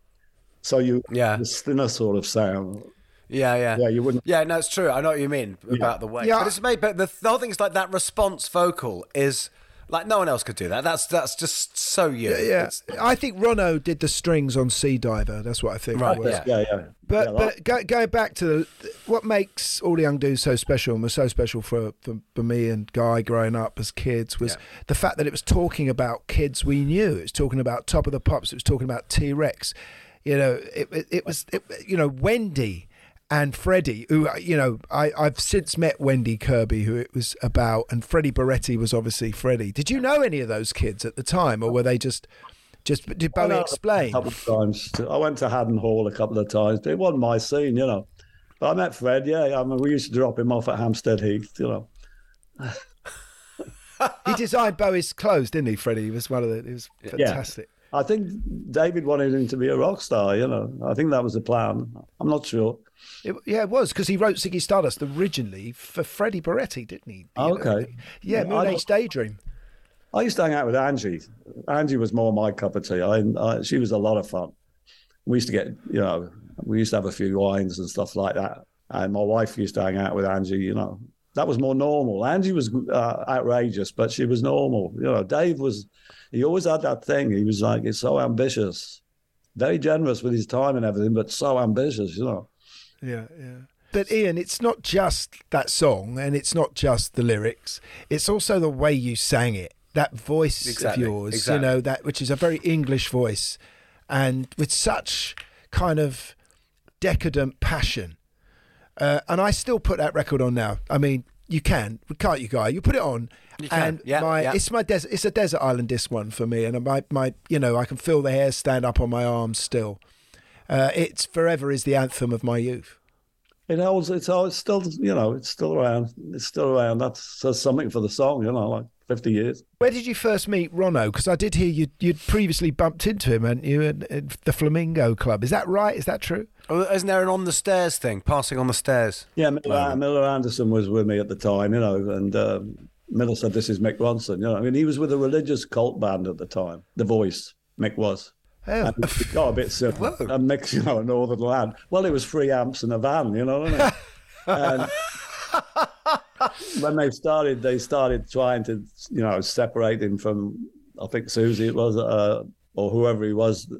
so you Yeah. this thinner sort of sound. Yeah, yeah, Yeah, you wouldn't. Yeah, no, it's true. I know what you mean about the way. Yeah. But it's made. But the, the whole thing is like that response vocal is like no one else could do that. That's that's just so you. Yeah, yeah. I think Ronno did the strings on Sea Diver. That's what I think. Right, was. yeah. Yeah, yeah. But Yeah, but go, going back to the, what makes All the Young Dudes so special and was so special for, for, for me and Guy growing up as kids was Yeah. the fact that it was talking about kids we knew. It was talking about Top of the Pops. It was talking about T Rex. You know, it, it, it was it, you know Wendy and Freddie, who uh, you know I I've since met Wendy Kirby, who it was about, and Freddie Burretti was obviously Freddie. Did you know any of those kids at the time, or were they just just did I Bowie know explain? A couple of times. I went to Haddon Hall a couple of times, but it wasn't my scene, you know. But I met Fred, yeah. I mean, we used to drop him off at Hampstead Heath, you know. he designed Bowie's clothes, didn't he, Freddie? He was one of the. It was fantastic. I think David wanted him to be a rock star, you know. I think that was the plan. I'm not sure. It, yeah, it was because he wrote Ziggy Stardust originally for Freddie Burretti, didn't he? Know, uh, Okay. Yeah, I Moon Age Daydream. I used to hang out with Angie. Angie was more my cup of tea. I, I, she was a lot of fun. We used to get, you know, we used to have a few wines and stuff like that. And my wife used to hang out with Angie, you know. That was more normal. Angie was uh, outrageous, but she was normal. You know, Dave was, he always had that thing. He was like, he's so ambitious, very generous with his time and everything, but so ambitious, you know. Yeah, yeah. But Ian, it's not just that song, and it's not just the lyrics. It's also the way you sang it. That voice Exactly, of yours, exactly. you know, that which is a very English voice, and with such kind of decadent passion. Uh, and I still put that record on now. I mean, you can, can't you, guy? You put it on, You can, and yeah, my yeah. it's my desert. It's a desert island disc one for me, and my my you know I can feel the hair stand up on my arms still. Uh, it's forever is the anthem of my youth. It holds, it's, all- it's still, you know, it's still around. It's still around. That says something for the song, you know, like 50 years. Where did you first meet Ronno? Because I did hear you you'd previously bumped into him, hadn't you, at, at the Flamingo Club? Is that right? Is that true? Oh, isn't there an on the stairs thing? Passing on the stairs. Yeah, Miller, Miller Anderson was with me at the time, you know, and um, Miller said, This is Mick Ronson. You know, I mean, he was with a religious cult band at the time, The Voice, Mick was. Oh. And it got a bit silly. And Mick's, you know, a northern lad. Well, it was three amps and a van, you know what I mean? and when they started, they started trying to, you know, separate him from, I think Susie it was, uh, or whoever he was.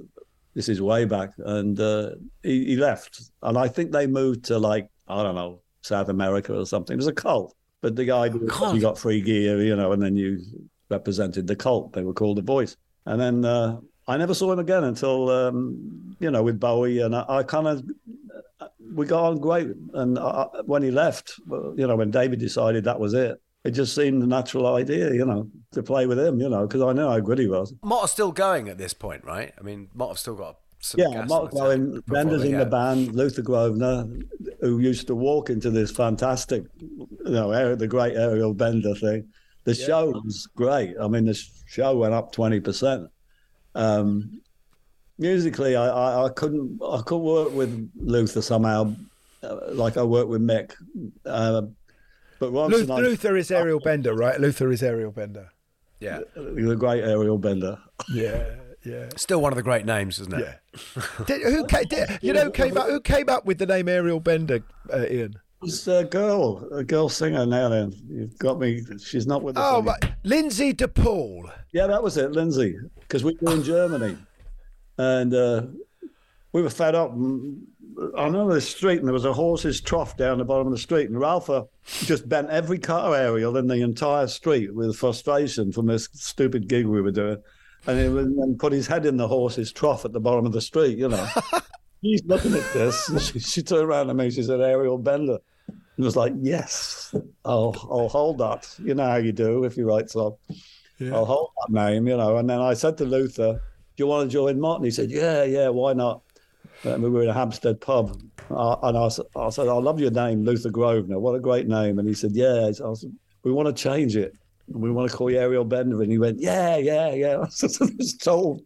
This is way back. And uh, he, he left. And I think they moved to like, I don't know, South America or something. It was a cult, but the guy you got free gear, you know, and then you represented the cult. They were called the Voice, and then uh, I never saw him again until um, you know with Bowie, and I, I kind of we got on great. And I, when he left, you know, when David decided that was it, it just seemed a natural idea, you know, to play with him, you know, because I know how good he was. Mott are still going at this point, right? I mean, Mott have still got some yeah, gas Mott on the going, Bender's in the band, Luther Grosvenor, who used to walk into this fantastic, you know, the great Ariel Bender thing. The show was great. I mean, the show went up 20%. Um, musically, I, I, I couldn't I couldn't work with Luther somehow, uh, like I worked with Mick. Uh, but Ronson, Luther, I- Luther is Ariel Bender, right? Luther is Ariel Bender. Yeah, the great Ariel Bender. Yeah, yeah. Still one of the great names, isn't it? Yeah. Did, who came, did, you know, who came up? Who came up with the name Ariel Bender, uh, Ian? It's a girl, a girl singer now. Then you've got me. She's not with us. Oh, anymore. right. Lynsey de Paul. Yeah, that was it, Lynsey, because we were in Germany, and uh, we were fed up. And I know the street, and there was a horse's trough down the bottom of the street, and Ralph uh, just bent every car aerial in the entire street with frustration from this stupid gig we were doing, and he then put his head in the horse's trough at the bottom of the street. You know, he's looking at this. And she, she turned around to me. She said, "Aerial Bender." And was like, "Yes, I'll I'll hold that." You know how you do if you write song. I'll hold that name, you know. And then I said to Luther, "Do you want to join Martin?" He said, "Yeah, yeah, why not?" And we were in a Hampstead pub, uh, and I said, "I love your name, Luther Grosvenor. What a great name!" And he said, "Yeah." I said, "We want to change it. We want to call you Ariel Bender." And he went, "Yeah, yeah, yeah." I said, "I was told,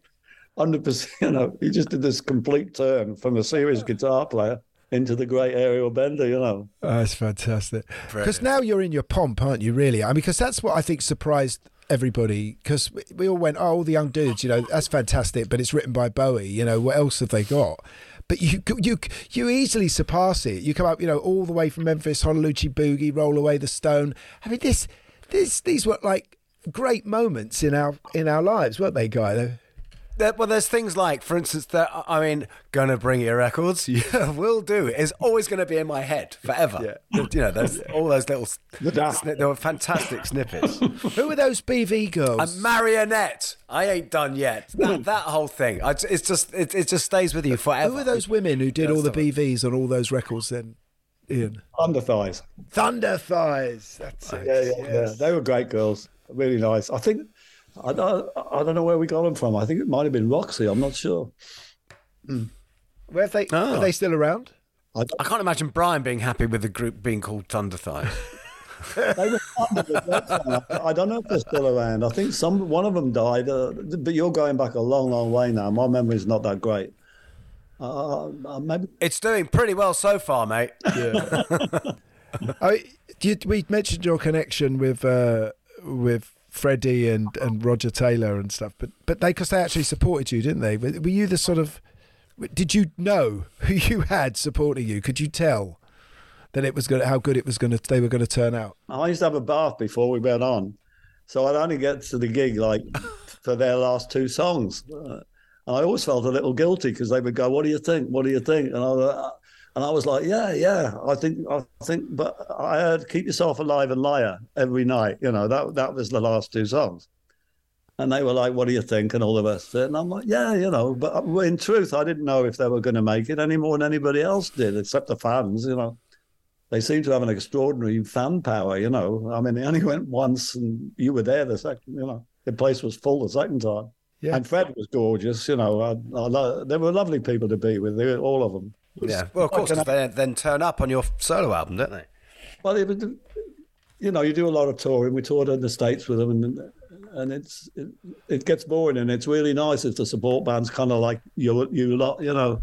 hundred percent." You know, he just did this complete turn from a serious guitar player into the great Ariel Bender. You know. Oh, that's fantastic. Because now you're in your pomp, aren't you? Really? I mean, because that's what I think surprised everybody. Because we, we all went, "Oh, all the young dudes, you know, that's fantastic," but it's written by Bowie. You know, what else have they got? But you you you easily surpass it. You come up, you know, all the way from Memphis, Honaloochie Boogie, Roll Away the Stone. I mean, this this these were like great moments in our in our lives, weren't they, Guy? They- There, well, there's things like, for instance, that I mean, gonna bring your records. Yeah, will do. It's always going to be in my head forever. Yeah. You know, there's all those little. Sni- there were fantastic snippets. Who were those BV girls? A marionette. I ain't done yet. That, that whole thing. I, it's just it, it just stays with you forever. Who were those women who did all the BVs on all those records? Then, Ian. Thunder Thighs. Thunder Thighs. That's it. Yeah, yeah, yeah. They were great girls. Really nice. I think I don't, I don't know where we got them from. I think it might have been Roxy. I'm not sure. Where have they? Oh. Are they still around? I, I can't imagine Brian being happy with the group being called Thunder Thighs. I don't know if they're still around. I think some one of them died, uh, but you're going back a long, long way now. My memory's not that great. Uh, uh, maybe it's doing pretty well so far, mate. Yeah. I, you, we mentioned your connection with uh, with Freddie and, and Roger Taylor and stuff, but but they because they actually supported you, didn't they? Were, were you the sort of? Did you know who you had supporting you? Could you tell that it was going how good it was going to they were going to turn out? I used to have a bath before we went on, so I'd only get to the gig like for their last two songs. Uh, and I always felt a little guilty because they would go, "What do you think? What do you think?" And I, uh, and I was like, "Yeah, yeah, I think, I think." But I heard "Keep Yourself Alive and Liar" every night. You know that that was the last two songs. And they were like, "What do you think?" and all the rest of it. And I'm like, "Yeah, you know." But in truth, I didn't know if they were going to make it any more than anybody else did, except the fans. You know, they seem to have an extraordinary fan power. You know, I mean, they only went once, and you were there the second. You know, the place was full the second time. Yeah. And Fred was gorgeous. You know, I, I, lo- they were lovely people to be with. They were, all of them. It was Yeah. Well, of course, like 'cause they then turn up on your solo album, don't they? well, it you know, you do a lot of touring. We toured in the states with them, and and it's it, it gets boring, and it's really nice if the support band's kind of like you, you lot, you know.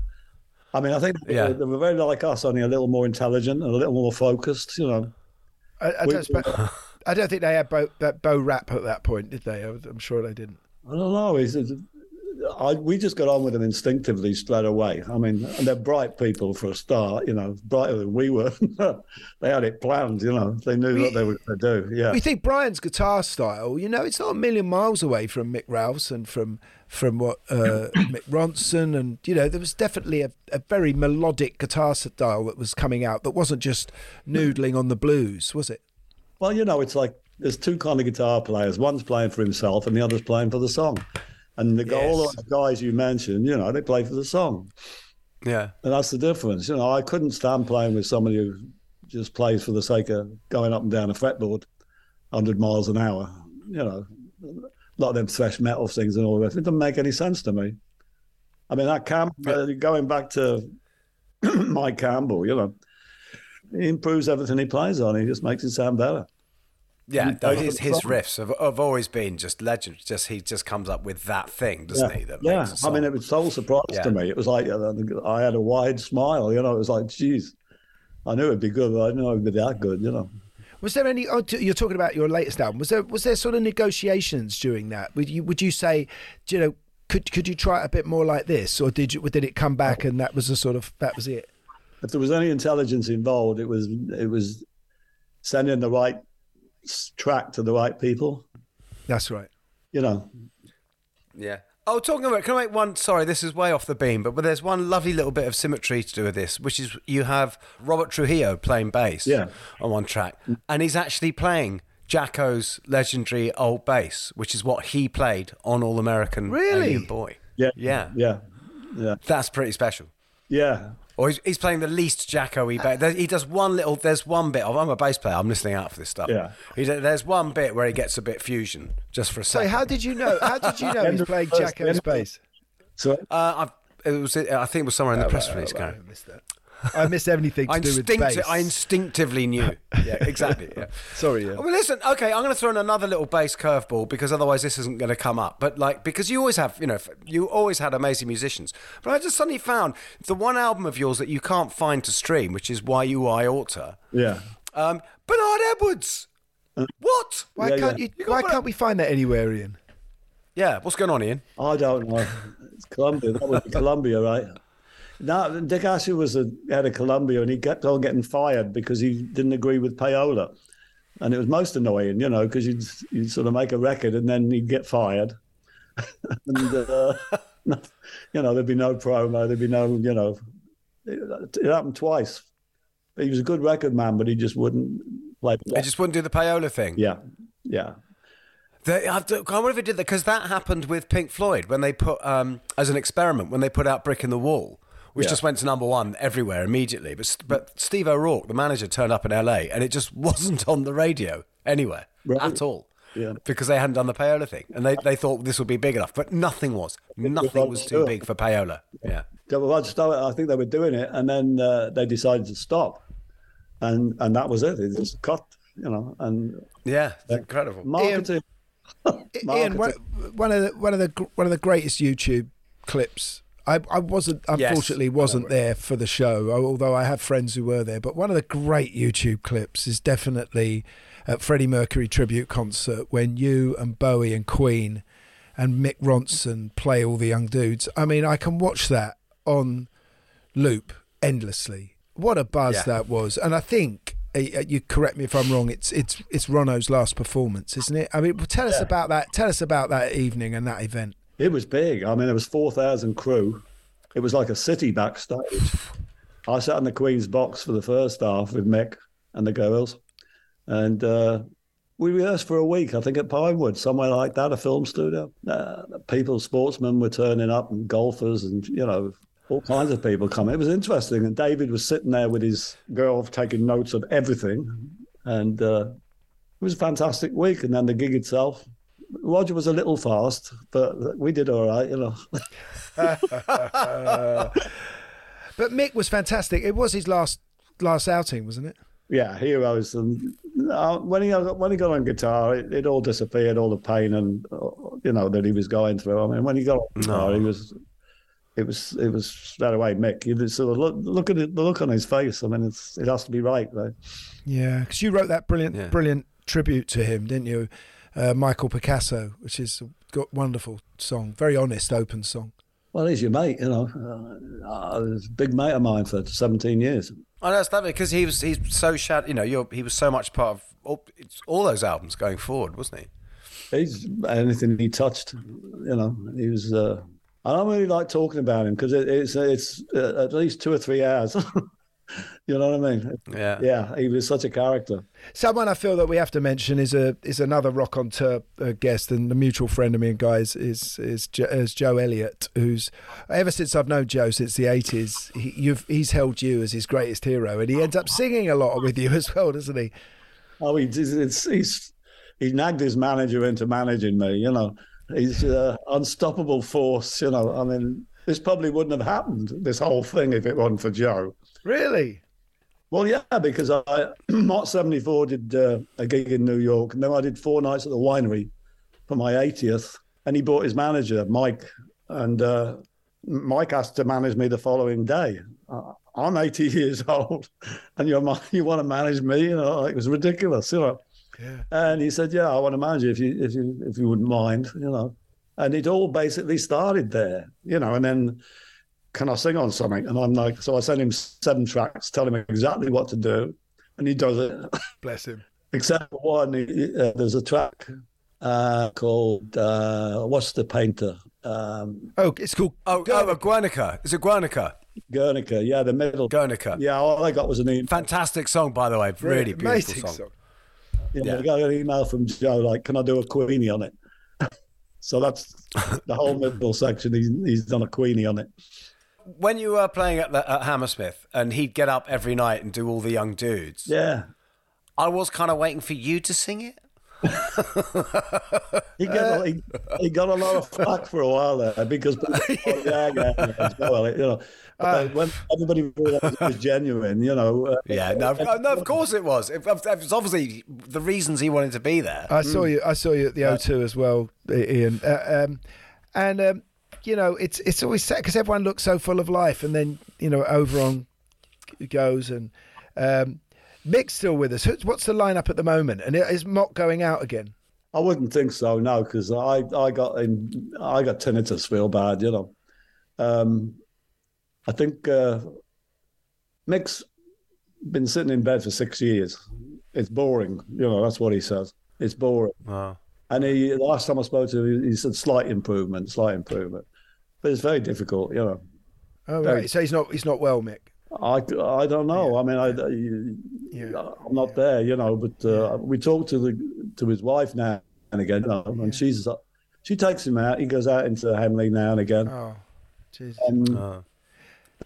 I mean, I think Yeah. they, they were very like us, only a little more intelligent and a little more focused, you know. I, I, We- don't, spe- I don't think they had Bo, that Bo Rap at that point, did they? I was- I'm sure they didn't. I don't know. He's, I, we just got on with them instinctively straight away. I mean, and they're bright people for a start, you know, brighter than we were. they had it planned, you know. They knew what they were going to do. Yeah. We think Brian's guitar style, you know, it's not a million miles away from Mick Ralph's and from from what uh, Mick Ronson, and you know there was definitely a, a very melodic guitar style that was coming out that wasn't just noodling on the blues, was it? Well, you know, it's like there's two kind of guitar players. One's playing for himself, and the other's playing for the song. And the, all Yes. those guys you mentioned, you know, they play for the song. Yeah. And that's the difference. You know, I couldn't stand playing with somebody who just plays for the sake of going up and down a fretboard, 100 miles an hour. You know, a lot of them thrash metal things and all that. It doesn't make any sense to me. I mean, that Cam, uh, going back to Mike Campbell, you know, he improves everything he plays on. He just makes it sound better. Yeah, play his his riffs have, have always been just legend. Just he just comes up with that thing, doesn't yeah, he? That yeah. I mean, it was total surprise Yeah. to me. It was like uh, I had a wide smile. You know, it was like, geez, I knew it'd be good, but I didn't know it'd be that good. You know. Was there any? Oh, you're talking about your latest album. Was there was there sort of negotiations during that? Would you would you say, you know, could could you try it a bit more like this, or did you did it come back and that was the sort of that was it? If there was any intelligence involved, it was it was sending the right track to the right people. That's right. You know, Yeah. Oh, talking about, can I make one? Sorry, this is way off the beam, but, but there's one lovely little bit of symmetry to do with this, which is you have Robert Trujillo playing bass Yeah. on one track, and he's actually playing Jaco's legendary old bass, which is what he played on All American Really? Alien Boy. yeah, Yeah. yeah, yeah, That's pretty special. yeah. Or he's, he's playing the least Jaco-y bass. There- He does one little. There's one bit of. I'm a bass player. I'm listening out for this stuff. Yeah. He, there's one bit where he gets a bit fusion just for a second. So second. how did you know? How did you know he's playing Jaco's bass? So Uh, I've, it was. I think it was somewhere in the press release. Gary. I missed that. I missed everything to I, do with bass. I instinctively knew. Yeah, exactly. Yeah. Sorry, yeah. Well, listen. Okay, I'm going to throw in another little bass curveball because otherwise this isn't going to come up. But like, because you always have, you know, you always had amazing musicians. But I just suddenly found the one album of yours that you can't find to stream, which is Y U I Orta. yeah. Um, Bernard Edwards. What? Why Yeah, can't yeah. you? Why can't we find that anywhere, Ian? Yeah. What's going on, Ian? I don't know. It's Columbia. That would be Columbia, right? No, Dick Asher was a head of Columbia, and he kept on getting fired because he didn't agree with payola, and it was most annoying, you know, because you'd you'd sort of make a record and then he'd get fired, and uh, you know there'd be no promo, there'd be no, you know, it, it happened twice. He was a good record man, but he just wouldn't play. They just wouldn't do the payola thing. yeah, yeah. They, I wonder if it did that because that happened with Pink Floyd when they put um, as an experiment when they put out "Brick in the Wall," which Yeah. just went to number one everywhere immediately. But but Steve O'Rourke, the manager, turned up in LA and it just wasn't on the radio anywhere Right. at all. Yeah. Because they hadn't done the payola thing, and they, they thought this would be big enough, but nothing was. Nothing was too big for payola. Yeah, I, think they were doing it, and then uh, they decided to stop, and and that was it. It just cut, you know, and yeah, incredible. marketing. Ian, one, marketing. one of the one of the one of the greatest YouTube clips. I, I wasn't unfortunately know wasn't there for the show, although I have friends who were there. But one of the great YouTube clips is definitely at Freddie Mercury tribute concert when you and Bowie and Queen and Mick Ronson play all the young dudes. I mean, I can watch that on loop endlessly. What a buzz Yeah. that was, and I think. uh, You correct me if I'm wrong. It's it's it's Ronno's last performance, isn't it? I mean, tell us about that. Tell us about that evening and that event. It was big. I mean, there was four thousand crew. It was like a city backstage. I sat in the Queen's box for the first half with Mick and the girls, and uh, we rehearsed for a week. I think at Pinewood, somewhere like that, a film studio. Uh, people, sportsmen were turning up, and golfers, and you know. All kinds of people coming. It was interesting, and David was sitting there with his girl, taking notes of everything, and uh, it was a fantastic week. And then the gig itself, Roger was a little fast, but we did all right, you know. But Mick was fantastic. It was his last last outing, wasn't it? yeah, heroes. And uh, when he got, when he got on guitar, it, it all disappeared, all the pain and uh, you know that he was going through. I mean, when he got on guitar, he was. It was it was straight away Mick. You just sort of look look at it, the look on his face. I mean, it's it has to be right, right? Yeah, because you wrote that brilliant Yeah. brilliant tribute to him, didn't you? Uh, Michael Picasso, which is a wonderful song, very honest, open song. Well, he's your mate, you know. Uh, uh, a big mate of mine for 17 years. I know it's lovely because he was he's so shad. You know, you're, he was so much part of all, it's all those albums going forward, wasn't he? he's anything he touched. You know, he was. Uh, I don't really like talking about him because it, it's it's uh, at least two or three hours. you know what I mean? Yeah. Yeah, he was such a character. Someone I feel that we have to mention is a is another rock on tour uh, guest and a mutual friend of me and guys is is Jo- is Joe Elliott, who's ever since I've known Joe since the eighties, he, you've he's held you as his greatest hero, and he ends up singing a lot with you as well, doesn't he? Oh, he, he's, it's, he's he nagged his manager into managing me. You know, he's an unstoppable force. You know, I mean, this probably wouldn't have happened. This whole thing if it wasn't for Joe. Really? Well, yeah, because I March '74 did uh, a gig in New York, and then I did four nights at the winery for my 80th, and he brought his manager Mike, and uh, Mike asked to manage me the following day. Uh, I'm 80 years old, and you're ma- you want to manage me? You know, it was ridiculous, you know. Yeah. And he said, "Yeah, I want to manage you if you if you if you wouldn't mind, you know." And it all basically started there, you know. And then, can I sing on something? And I'm like, so I sent him seven tracks, tell him exactly what to do, and he does it. Bless him. Except for one, he- uh, there's a track uh, called uh, "What's the Painter." Um, Oh, it's called Oh, oh, Guernica. Is it Guernica? Guernica, yeah, the middle. Guernica. Yeah, all I got was an email. Fantastic song, by the way. Really beautiful amazing song. song. Yeah, Yeah. I got an email from Joe like, "Can I do a Queenie on it?" so that's the whole middle section. He's, he's done a Queenie on it. When you were playing at, the, at Hammersmith and he'd get up every night and do all the young dudes, Yeah, I was kind of waiting for you to sing it. he got he, he got a lot of flack for a while there because people yeah, yeah, yeah, well, you know, but when everybody realised it was genuine, you know. Uh, Yeah, no, of- no, of course it was. It, it was obviously the reasons he wanted to be there. I saw you. I saw you at the O2 as well, Ian. Uh, um, and um, you know, it's it's always sad because everyone looks so full of life, and then you know, over on goes and um, Mick's still with us. What's the lineup at the moment? And is Mott going out again? I wouldn't think so, no, because I, I got in, I got tinnitus real bad, you know. Um, I think uh, Mick's been sitting in bed for six years. It's boring, you know. That's what he says. It's boring. Wow. And he, the last time I spoke to him, he said slight improvement, slight improvement, but it's very difficult, you know. Oh Very- right. So he's not he's not well, Mick. I, I don't know. I mean, I, I I'm not there, you know. But uh, we talk to the to his wife now and again, you know, and she's she takes him out. He goes out into Hamley now and again. Oh, jeez. And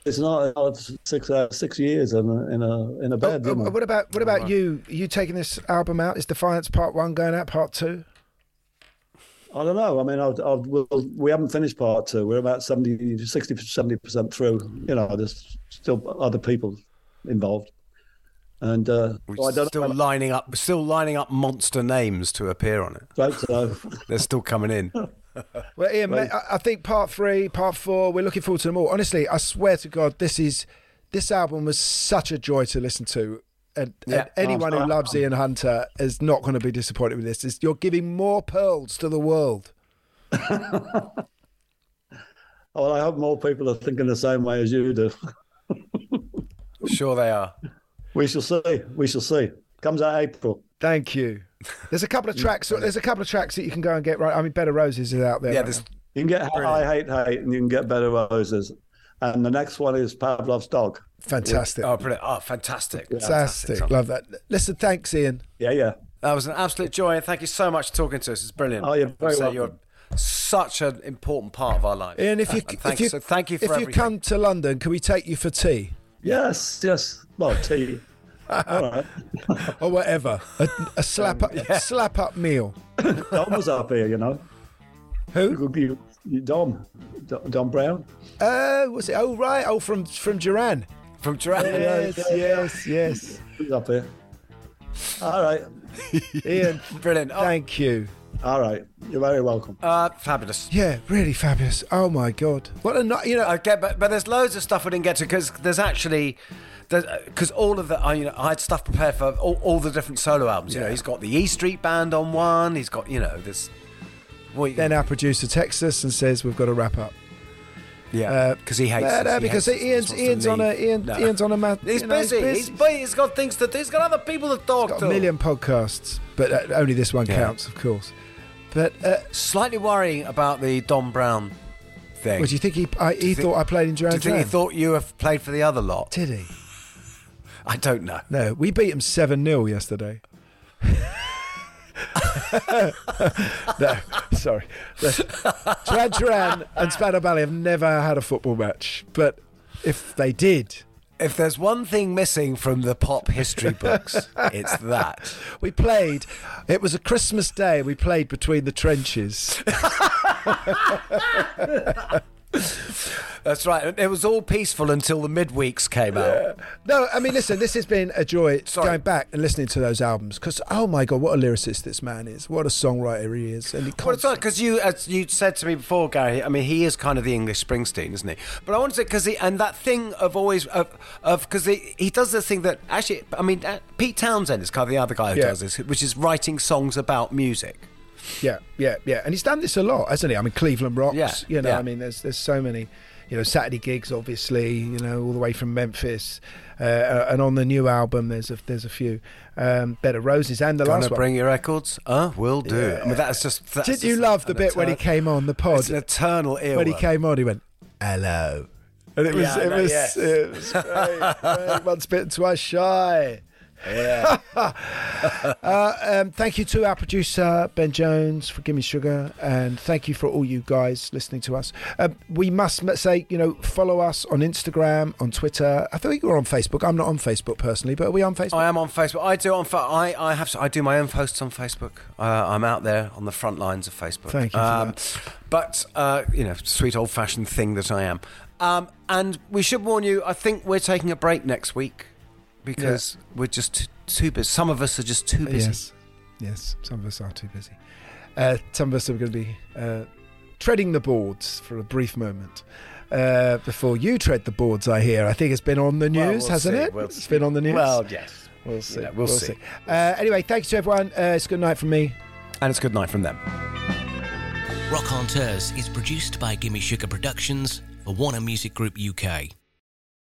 it's not uh, six uh, six years in a in a in a bed. Oh, you what about what about you? Are you taking this album out? Is Defiance Part One going out? Part Two? I don't know. I mean, I've, I've, we'll, we haven't finished part two. We're about 70, 60, 70% through. You know, there's still other people involved. And uh, We're so I don't still know. lining up, still lining up monster names to appear on it. Right, so. They're still coming in. Well, Ian, mate, I, I think Part Three, Part Four. We're looking forward to them all. Honestly, I swear to God, this is this album was such a joy to listen to. And, and anyone oh, who loves oh. Ian Hunter is not going to be disappointed with this. It's, you're giving more pearls to the world. Oh, well, I hope more people are thinking the same way as you do. Sure, they are. We shall see. We shall see. Comes out April. Thank you. There's a couple of tracks. There's a couple of tracks that you can go and get right. I mean, Bed of Roses is out there. Yeah, right. You can get I Hate Hate and you can get Bed of Roses. And the next one is Pavlov's Dog. fantastic, oh, brilliant. Oh, fantastic. fantastic. song. Love that. Listen, thanks, Ian. Yeah, yeah. That was an absolute joy, and thank you so much for talking to us. It's brilliant. Oh, you're very So welcome. You're such an important part of our life. Ian, if you And thank if you so thank you for if you come to London, can we take you for tea Yes, yes. Well, tea. All right. or whatever? A, a slap um, up, slap up meal. Dom was up here, you know. Who? You, you, Dom. Dom Brown. Uh, was it? Oh right. Oh, from from Duran. from Duran. Yes, yes, yes. He's up here. All right. Ian, Brilliant. Oh, thank you. All right. You're very welcome. uh, fabulous. Yeah, really fabulous. Oh my god, what a night! You know, Okay, but but there's loads of stuff we didn't get to because there's actually because all of the I you know I had stuff prepared for all, all the different solo albums. You know, he's got the E Street Band on one. He's got you know this. Well, then our producer texts us and says we've got to wrap up. yeah, because he hates. No, no, He because hates Ian's Ian's on a. Ian, No. Ian's on a mat. He's you know, busy. He's busy. He's got things to do. He's got other people to talk to. a million podcasts, but uh, only this one Yeah. counts, of course. But uh, Slightly worrying about the Dom Brown thing. what do you think he? I, he you think- thought I played in Do you Duran think he thought you have played for the other lot? Did he? I don't know. No, we beat him seven 0 yesterday. no, sorry. Duran Duran and Spandau Ballet have never had a football match, but if they did, If there's one thing missing from the pop history books, it's that. we played. It was a Christmas day. We played between the trenches. That's right. It was all peaceful until the midweeks came out. No, I mean, listen, this has been a joy Sorry. going back and listening to those albums because, oh my God, what a lyricist this man is. What a songwriter he is. And he Well, it's because you, as you said to me before, Gary. I mean, he is kind of the English Springsteen, isn't he? But I want to say because he and that thing of always of of because he, he does the thing that actually, I mean, uh, Pete Townshend is kind of the other guy who Yeah. does this, which is writing songs about music. Yeah, yeah, yeah. And he's done this a lot, hasn't he? I mean, Cleveland Rocks. Yeah, you know, yeah. I mean, there's there's so many, you know, Saturday gigs, obviously, you know, all the way from Memphis, uh, uh, and on the new album, there's a there's a few, um, Bed of Roses, and the Gonna last one. bring your records? Uh, will do. I mean, that's just. That's Did you love the bit when he came on the pod? It's an eternal earworm. when he came on, he went, "Hello," and it was Yeah, it know, was yes. it was great. great. Once bitten, twice shy. Yeah. Uh, um, thank you to our producer Ben Jones for Gimme Sugar, and thank you for all you guys listening to us. Um, we must say, you know, follow us on Instagram, on Twitter. I think we're on Facebook. I'm not on Facebook personally, but are we on Facebook? I am on Facebook. I do on. Fa- I I have. I do my own posts on Facebook. Uh, I'm out there on the front lines of Facebook. Thank you for um, But uh, you know, sweet old fashioned thing that I am. Um, and we should warn you. I think we're taking a break next week because we're just too, too busy. Some of us are just too busy. Yes, yes. Some of us are too busy. Uh, some of us are going to be uh, treading the boards for a brief moment. Uh, before you tread the boards, I hear. I think it's been on the Well, news, we'll hasn't see. it? We'll It's see. been on the news. Well, yes. We'll see. Yeah, we'll see. Uh, anyway, thanks to everyone. Uh, it's a good night from me. And it's a good night from them. Rockonteurs is produced by Gimme Sugar Productions for Warner Music Group UK.